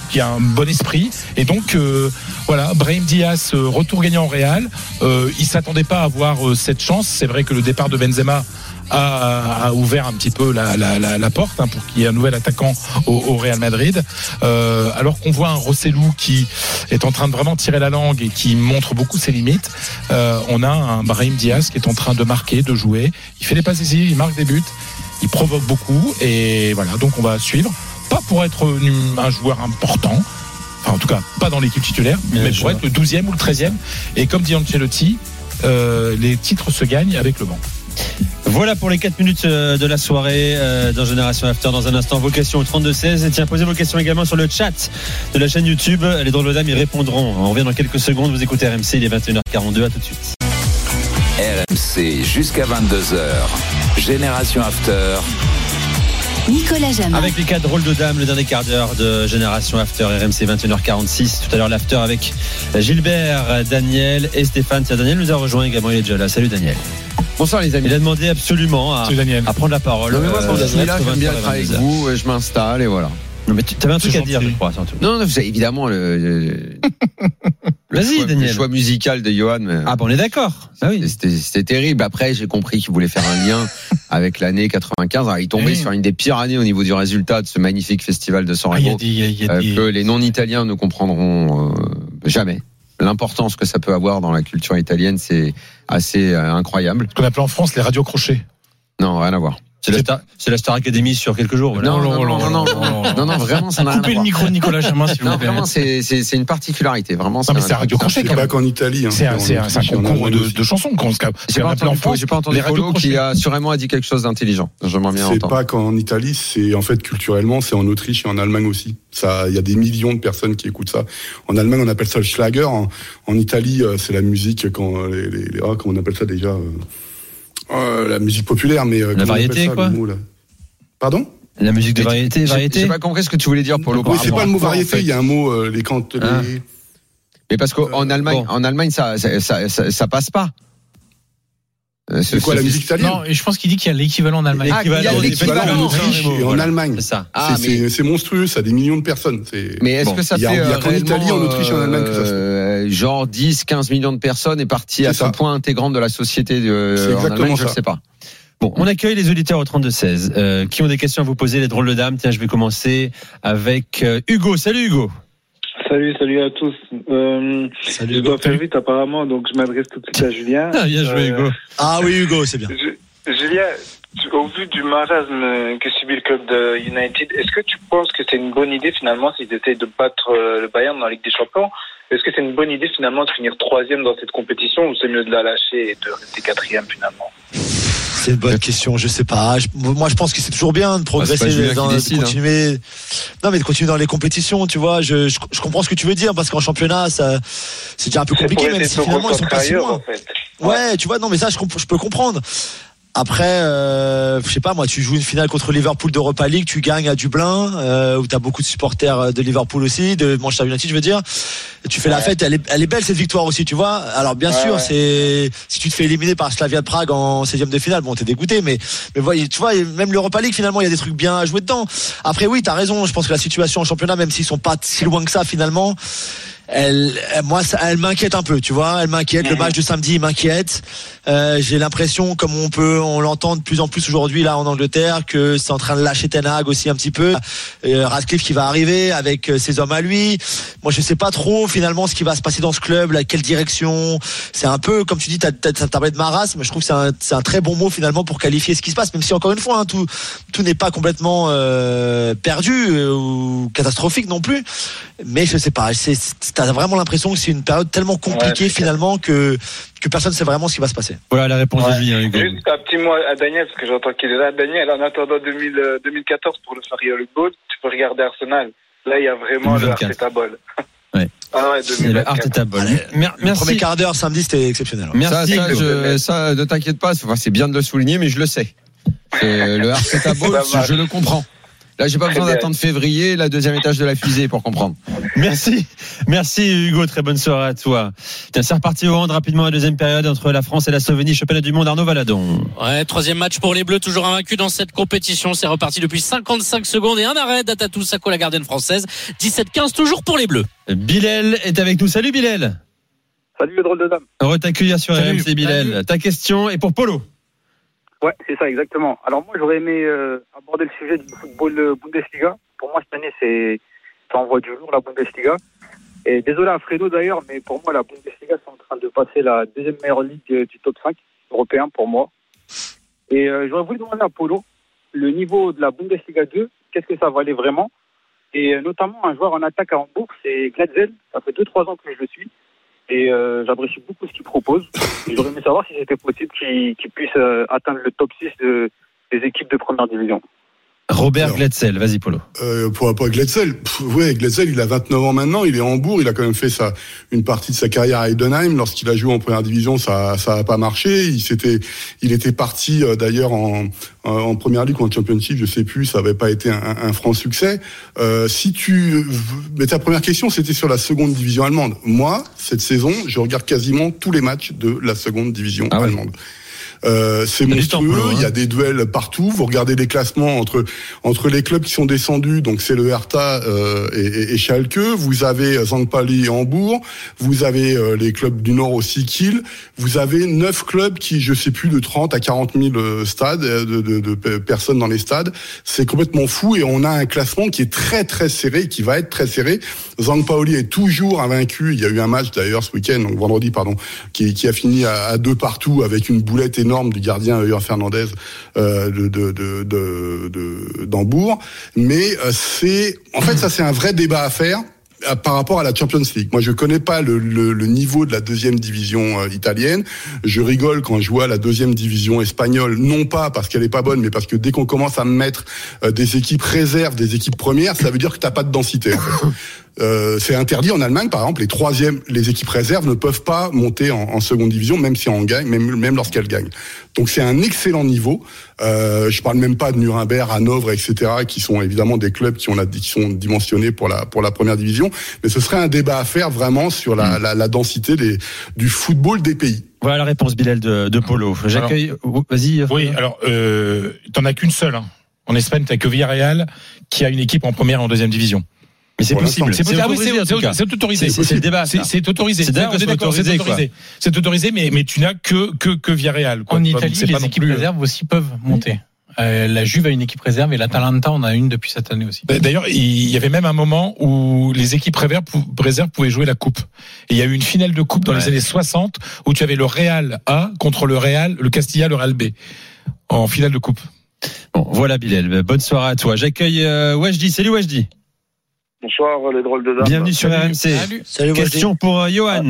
qui a un bon esprit et donc euh, voilà Brahim Diaz euh, retour gagnant au Real euh, il s'attendait pas à avoir cette chance c'est vrai que le départ de Benzema a, ouvert un petit peu la, porte hein, pour qu'il y ait un nouvel attaquant au, Real Madrid. Alors qu'on voit un Rossellou qui est en train de vraiment tirer la langue et qui montre beaucoup ses limites, on a un Brahim Diaz qui est en train de marquer, de jouer. Il fait des passes décisives, il marque des buts, il provoque beaucoup et voilà. Donc on va suivre. Pas pour être un joueur important. Enfin, en tout cas, pas dans l'équipe titulaire, mais pour être le 12e ou le 13e. Et comme dit Ancelotti, euh, les titres se gagnent avec le banc. Voilà pour les 4 minutes euh, de la soirée euh, dans Génération After. Dans un instant, vos questions au 32-16. Et tiens, posez vos questions également sur le chat de la chaîne YouTube. Les drôles de dames y répondront. On revient dans quelques secondes. Vous écoutez RMC, il est 21h42. À tout de suite. RMC jusqu'à 22h. Génération After. Nicolas Jamin. Avec les 4 drôles de dames, le dernier quart d'heure de Génération After RMC 21h46. Tout à l'heure, l'After avec Gilbert, Daniel et Stéphane. Tiens, Daniel nous a rejoint également. Il est déjà là. Salut Daniel. Bonsoir les amis. Il a demandé absolument à, prendre la parole. Non, mais moi, quand Euh, je suis là, j'aime bien 20h et être avec 22h. vous, euh, je m'installe et voilà. Non, mais tu avais un truc à dire, je crois. Non, non, c'est évidemment le, le- Vas-y, Daniel. le choix musical de Johan. mais- Ah, bon, on est d'accord. Ah oui. C'était c'était terrible. Après, j'ai compris qu'il voulait faire un lien avec l'année 95. Alors, il tombait Oui. sur une des pires années au niveau du résultat de ce magnifique festival de San Ah, il y a Remo des- il y a- il y a euh, des- que les non-italiens ne comprendront euh, jamais. L'importance que ça peut avoir dans la culture italienne, c'est assez euh, incroyable. ce qu'on appelle en France les radios crochets. Non, rien à voir. C'est la, Star, c'est la Star Academy sur quelques jours. voilà. Non, non, oh non, non, non, non, non, vraiment, ça n'a rien à Coupez le voir. micro de Nicolas Jamin, s'il vous Non, vraiment, c'est c'est- c'est une particularité. Vraiment, Non, mais c'est un radio crochet C'est pas qu'en Italie. hein. C'est un, c'est c'est concours Allemagne de, chansons qu'on se J'ai pas entendu, France. j'ai pas entendu les radios Polo qui a sûrement a dit quelque chose d'intelligent. J'aimerais bien C'est entendre. pas qu'en Italie, c'est en fait culturellement, c'est en Autriche et en Allemagne aussi. Ça, il y a des millions de personnes qui écoutent ça. En Allemagne, on appelle ça le Schlager. En, en Italie, euh, c'est la musique quand euh, les, les, les- ah, comment on appelle ça déjà euh, euh, La musique populaire, mais euh, on variété, ça, quoi Pardon? La musique de variété, variété? J'ai pas compris ce que tu voulais dire pour le Oui, c'est pas le mot en variété. fait Il y a un mot euh, les quand Ah. les- Mais parce qu'en Allemagne, bon. en Allemagne, ça, ça, ça, ça- ça passe pas. Euh, ce- C'est quoi la musique italienne? Non, et je pense qu'il dit qu'il y a l'équivalent en Allemagne. Ah, il y a L'équivalent, en Autriche et en Allemagne. C'est. Ah, C'est- monstrueux, ça a des millions de personnes. Mais est-ce que ça il y a- fait il y a euh, qu'en Italie, en Autriche et en Allemagne que ça se. Euh, genre 10, 15 millions de personnes est parti C'est à ce ça. point intégrant de la société de, C'est en je ne sais pas. Bon, on accueille les auditeurs au 32-16 euh, qui ont des questions à vous poser, les drôles de dames. Tiens, je vais commencer avec euh, Hugo. Salut Hugo. Salut, salut à tous. Euh, Salut je Hugo. dois faire vite apparemment, donc je m'adresse tout de suite à Julien. Ah, bien joué Euh, Hugo. Ah oui, Hugo, c'est bien. Je- Julien, au vu du marasme que subit le club de United, est-ce que tu penses que c'est une bonne idée finalement s'ils essayent de battre euh, le Bayern dans la Ligue des Champions Est-ce que c'est une bonne idée finalement de finir troisième dans cette compétition ou c'est mieux de la lâcher et de rester quatrième finalement? C'est une bonne question, je sais pas. Je- moi, je pense que c'est toujours bien de Ah, pas progresser, dans, de hein. continuer. Non, mais de continuer dans les compétitions, tu vois. Je, je, je comprends ce que tu veux dire parce qu'en championnat, ça, c'est déjà un peu compliqué, même si finalement ils sont pas si loin. en fait. Ouais, tu vois, non, mais ça, je peux comprendre. Après, euh, je sais pas, moi, tu joues une finale contre Liverpool d'Europa League, tu gagnes à Dublin, euh, où tu as beaucoup de supporters de Liverpool aussi, de Manchester United, je veux dire. Et tu fais la fête, elle est, elle est belle cette victoire aussi, tu vois. Alors bien Ouais, sûr, ouais. c'est si tu te fais éliminer par Slavia de Prague en 16e de finale, bon, t'es dégoûté, mais mais voyez, tu vois, même l'Europa League finalement, il y a des trucs bien à jouer dedans. Après, oui, t'as raison. Je pense que la situation en championnat, même s'ils sont pas si loin que ça finalement. Elle, moi, ça, elle m'inquiète un peu, tu vois. Elle m'inquiète. Le match de samedi m'inquiète. Euh, J'ai l'impression, comme on peut, on l'entend de plus en plus aujourd'hui là en Angleterre, que c'est en train de lâcher Ten Hag aussi un petit peu. Euh, Radcliffe qui va arriver avec euh, ses hommes à lui. Moi, je sais pas trop finalement ce qui va se passer dans ce club, là, quelle direction. C'est un peu, comme tu dis, t'as as, parlé de marasme. mais Je trouve que c'est un, c'est un très bon mot finalement pour qualifier ce qui se passe, même si encore une fois, hein, tout, tout n'est pas complètement euh, perdu euh, ou catastrophique non plus. Mais je sais pas. T'as vraiment l'impression que c'est une période tellement compliquée finalement que que personne ne sait vraiment ce qui va se passer. Voilà la réponse de Julien Hugo. Juste un petit mot à Daniel, parce que j'entends qu'il est là. Daniel, en attendant 2000, euh, 2014 pour le Ferry Bowl, tu peux regarder Arsenal. Là, il y a vraiment le 2024. Arteta Ball. Ouais. Ah ouais, le 2024. Arteta Ball. Mer- Le premier quart d'heure samedi, c'était exceptionnel. ça, ça, je- ça, ne t'inquiète pas, c'est bien de le souligner, mais je le sais. C'est le Arteta Ça marche. je le comprends. Là, j'ai pas Très besoin d'attendre février, la deuxième étage de la fusée pour comprendre. Merci, merci Hugo, très bonne soirée à toi. Tiens, c'est reparti au hand rapidement la deuxième période entre la France et la Slovénie, championnat du monde Arnaud Valadon. Ouais, troisième match pour les Bleus, toujours invaincu dans cette compétition. C'est reparti depuis 55 secondes et un arrêt d'Atatou Sako, la gardienne française. 17-15 toujours pour les Bleus. Bilal est avec nous. Salut Bilal. Salut le drôle de dame. Heureux t'accueillir sur Salut. RMC Bilal. Ta question est pour Polo. Ouais, c'est ça, exactement. Alors moi, j'aurais aimé euh, aborder le sujet du football euh, Bundesliga. Pour moi, cette année, c'est ça envoie du lourd la Bundesliga. Et désolé à Fredo d'ailleurs, mais pour moi, la Bundesliga, c'est en train de passer la deuxième meilleure ligue euh, du top 5 européen pour moi. Et j'aurais voulu demander à Polo le niveau de la Bundesliga 2, qu'est-ce que ça valait vraiment? Et notamment un joueur en attaque à Hambourg, c'est Glatzel. Ça fait 2-3 ans que je le suis. Et euh, j'apprécie beaucoup ce qu'il propose. J'aurais aimé savoir si c'était possible qu'il qu'il puisse euh, atteindre le top 6 de- des équipes de première division. Robert Gletzel, vas-y Polo. Euh, pour, pour Gletzel, ouais, Gletzel, il a 29 ans maintenant, il est à Hambourg, il a quand même fait sa, une partie de sa carrière à Heidenheim. Lorsqu'il a joué en première division, ça, ça a pas marché. Il s'était, il était parti euh, d'ailleurs en, en, en première ligue ou en championship, je sais plus, ça avait pas été un, un franc succès. Euh, si tu, mais ta première question, c'était sur la seconde division allemande. Moi, cette saison, je regarde quasiment tous les matchs de la seconde division allemande. Euh, c'est monstrueux. Hein. Il y a des duels partout. Vous regardez les classements entre entre les clubs qui sont descendus. Donc c'est le Hertha euh, et, et, et Schalke. Vous avez St. Pauli et Hambourg. Vous avez euh, les clubs du Nord aussi Kiel. Vous avez neuf clubs qui, je sais plus, de 30 à 40 000 euh, stades euh, de, de, de pe- personnes dans les stades. C'est complètement fou et on a un classement qui est très très serré, qui va être très serré. Pauli est toujours invaincu. Il y a eu un match d'ailleurs ce week-end, donc vendredi pardon, qui, qui a fini à, à deux partout avec une boulette énorme du gardien Euer Fernandez euh, de de. Mais euh, c'est en fait ça c'est un vrai débat à faire euh, par rapport à la Champions League. Moi, je connais pas le, le- le niveau de la deuxième division euh, italienne. Je rigole quand je vois la deuxième division espagnole, non pas parce qu'elle est pas bonne, mais parce que dès qu'on commence à mettre des équipes réserves, des équipes premières, ça veut dire que t'as pas de densité. en fait. Euh, c'est interdit en Allemagne, par exemple, les troisièmes, les équipes réserves ne peuvent pas monter en, en seconde division, même si on gagne, même, même lorsqu'elles gagnent. Donc c'est un excellent niveau. Euh, je parle même pas de Nuremberg, Hanovre, etc., qui sont évidemment des clubs qui ont la, qui sont dimensionnés pour la pour la première division. Mais ce serait un débat à faire vraiment sur la, la, la densité des, du football des pays. Voilà la réponse Bilal de, de Polo. J'accueille. oh, Vas-y. Oui, alors euh, t'en as qu'une seule. hein. En Espagne, t'as que Villarreal qui a une équipe en première et en deuxième division. Mais c'est possible. C'est possible. Ah oui, c'est- autorisé. C'est- le débat, C'est autorisé. C'est autorisé. C'est autorisé, mais mais tu n'as que que que Villarreal. quoi. En Italie, pas les équipes plus- réserves aussi peuvent monter. Euh, la Juve a une équipe réserve et l'Atalanta en a une depuis cette année aussi. Bah, D'ailleurs, il y avait même un moment où les équipes réserves pou- réserves pouvaient jouer la coupe. Et il y a eu une finale de coupe dans les années 60 où tu avais le Real A contre le Real, le Castilla, le Real B en finale de coupe. Bon, voilà Bilal. Bonne soirée à toi. J'accueille euh, Wajdi. Salut Wajdi. Bonsoir, les drôles de dames. Bienvenue sur RMC. Salut, Wajdi. Question pour euh, Johan.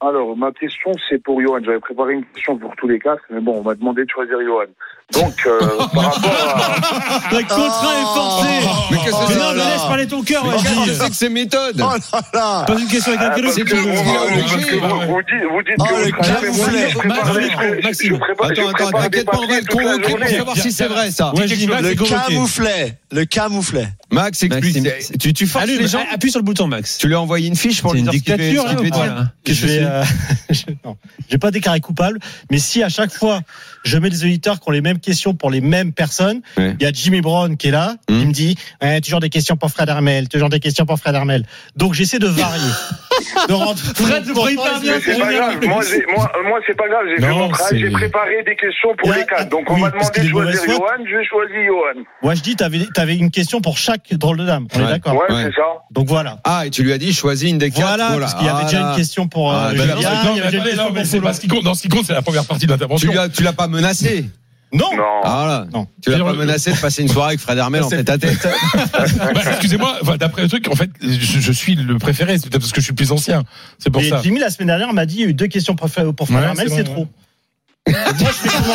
Alors, ma question, c'est pour Johan. J'avais préparé une question pour tous les quatre, mais bon, on m'a demandé de choisir Johan. Donc, euh, par rapport à... Le contrat est forcé. Mais qu'est-ce que Mais c'est non, que mais laisse parler ton cœur, Mais qu'est-ce que Wajdi. c'est que ces méthodes Pose une question avec un Ah, si que vous, que dites, vous dites Oh, que le vous travaillez, mais moi, je prépare je- je je Attends, attends, t'inquiète pas, on va le convoquer pour savoir si c'est vrai ça. Je Le c'est camouflet. Le camouflet. Max, explique. Maxime, Tu, tu forces Allume, les gens appuie sur le bouton, Max. Tu lui as envoyé une fiche pour lui une dire dictature, ce qu'il que je vais, euh, je- non, j'ai pas déclaré coupable, mais si à chaque fois je mets des auditeurs qui ont les mêmes questions pour les mêmes personnes, il Ouais. y a Jimmy Brown qui est là, il me dit ouais, toujours des questions pour Fred Hermel, toujours des questions pour Fred Hermel. Donc j'essaie de varier. de rendre Fred bien, Mais c'est pas grave. Moi, moi, moi, c'est pas grave. J'ai fait Non, mon travail. c'est- J'ai préparé des questions pour Là, les quatre. Donc, on oui, m'a demandé de choisir. Johan. J'ai choisi Johan. Moi je dis t'avais avais une question pour chaque drôle de dame. On est Ouais. d'accord. Ouais, Ouais. c'est ça. Donc voilà. Ah, et tu lui as dit choisis une des quatre. Voilà, Voilà. parce qu'il y avait Ah, déjà là. une question pour euh, Ah, bah, Julien, non, il y Non, avait mais, déjà une non, question mais pour c'est pas ce qui compte. Dans ce qui compte, c'est la première partie de Tu l'intervention. tu l'as pas menacé. Non. Non. Ah, voilà. Non. Tu l'as pas menacé de passer une soirée avec Fred Hermel en C'est- tête à tête. Bah, Excusez-moi, enfin, d'après le truc, en fait, je, je suis le préféré, c'est peut-être parce que je suis le plus ancien. C'est pour Et ça. Jimmy la semaine dernière m'a dit il y a eu deux questions pour Fred pour Fred Ouais, Hermel, c'est trop. Moi je fais comment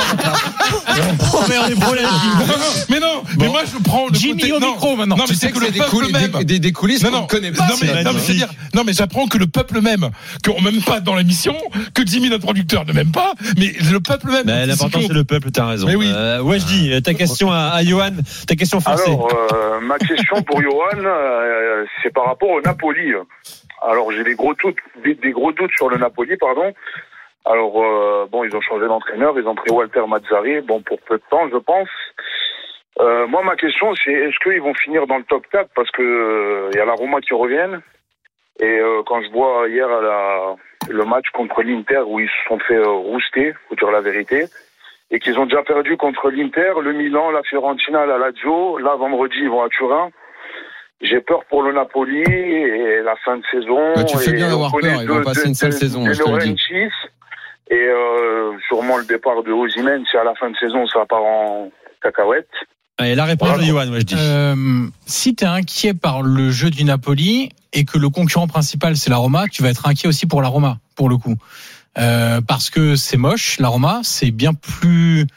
Oh merde, des problèmes. Non, non, mais non, mais moi je prends le Jimmy côté. au non, micro, maintenant. Non, Tu mais sais c'est que que le des, peuple coulisses, même. des, des- des coulisses Non, qu'on ne connaît pas. non, mais, non, mais je veux dire, non, mais j'apprends que le peuple même, qu'on m'aime pas dans l'émission, que Jimmy, notre producteur, ne m'aime pas, mais le peuple même. Mais L'important, ce c'est le peuple, t'as raison. Mais oui. Euh, ouais, je dis, ta question à, à Johan, ta question forcée. Alors, euh, ma question pour Johan, euh, c'est par rapport au Napoli. Alors, j'ai des gros doutes, des, des gros doutes sur le Napoli, pardon. Alors, euh, bon, ils ont changé d'entraîneur, ils ont pris Walter Mazzari, bon, pour peu de temps, je pense. Euh, moi, ma question, c'est est-ce qu'ils vont finir dans le top 4 parce que euh, il y a la Roma qui reviennent. Et euh, quand je vois hier à la, le match contre l'Inter où ils se sont fait euh, rouster, faut dire la vérité, et qu'ils ont déjà perdu contre l'Inter, le Milan, la Fiorentina, la Lazio. Là, vendredi, ils vont à Turin. J'ai peur pour le Napoli et la fin de saison. Bah, tu fais bien d'avoir peur, ils vont passer une sale saison, de je te le dis. Et euh, sûrement le départ de Osimhen, si à la fin de saison ça part en cacahuète. Allez, la réponse de Johan, moi je dis. Euh, si tu es inquiet par le jeu du Napoli et que le concurrent principal c'est la Roma, tu vas être inquiet aussi pour la Roma, pour le coup. Euh, parce que c'est moche, la Roma, c'est bien plus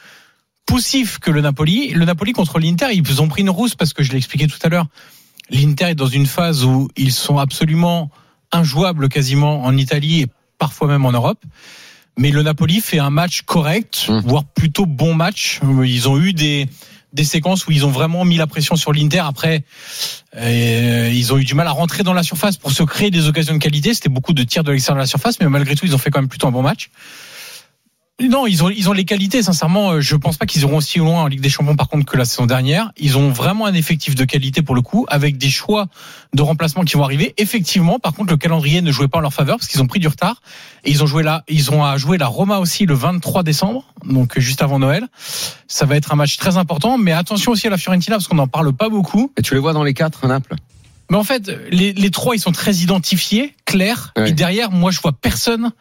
poussif que le Napoli. Le Napoli contre l'Inter, ils ont pris une rousse parce que je l'ai expliqué tout à l'heure. L'Inter est dans une phase où ils sont absolument injouables quasiment en Italie et parfois même en Europe. Mais le Napoli fait un match correct, voire plutôt bon match. Ils ont eu des des séquences où ils ont vraiment mis la pression sur l'Inter. Après, euh, ils ont eu du mal à rentrer dans la surface pour se créer des occasions de qualité. C'était beaucoup de tirs de l'extérieur de la surface, mais malgré tout, ils ont fait quand même plutôt un bon match. Non, ils ont, ils ont les qualités. Sincèrement, euh, je pense pas qu'ils iront aussi loin en Ligue des Champions, par contre, que la saison dernière. Ils ont vraiment un effectif de qualité pour le coup, avec des choix de remplacement qui vont arriver. Effectivement, par contre, le calendrier ne jouait pas en leur faveur parce qu'ils ont pris du retard. Et ils ont joué là, ils ont à jouer la Roma aussi le 23 décembre, donc euh, juste avant Noël. Ça va être un match très important, mais attention aussi à la Fiorentina parce qu'on n'en parle pas beaucoup. Et tu les vois dans les quatre, Naples? Mais en fait, les, les trois, ils sont très identifiés, clairs. Ouais. Et derrière, moi, je vois personne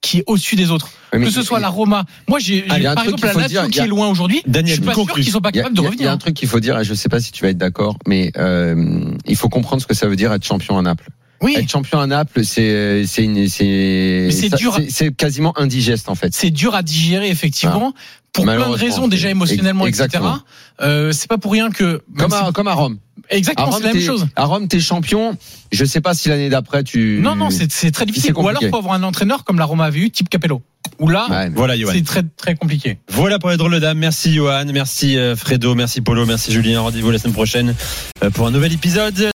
qui est au-dessus des autres. Que ce soit la Roma. Moi, j'ai, Ah, par exemple, la Lazio qui a- est loin aujourd'hui. Daniel, je suis pas sûr qu'ils sont pas capables de revenir. Il y a un truc qu'il faut dire, et je sais pas si tu vas être d'accord, mais euh, il faut comprendre ce que ça veut dire être champion à Naples. Oui. Être champion à Naples, c'est c'est quasiment indigeste en fait. C'est dur à digérer, effectivement. Pour plein de raisons, déjà émotionnellement, exactement. etc. Euh, c'est pas pour rien que. Comme à, comme à Rome. Exactement, c'est la même chose. À Rome, t'es champion. Je sais pas si l'année d'après tu. Non, non, c'est c'est très difficile. Ou alors, faut avoir un entraîneur comme la Roma avait eu, type Capello. Ou là, Ouais, Voilà, Johan. c'est très, très compliqué. Voilà pour les drôles de dames. Merci Johan, merci euh, Fredo, merci Polo, merci Julien. Rendez-vous la semaine prochaine euh, pour un nouvel épisode.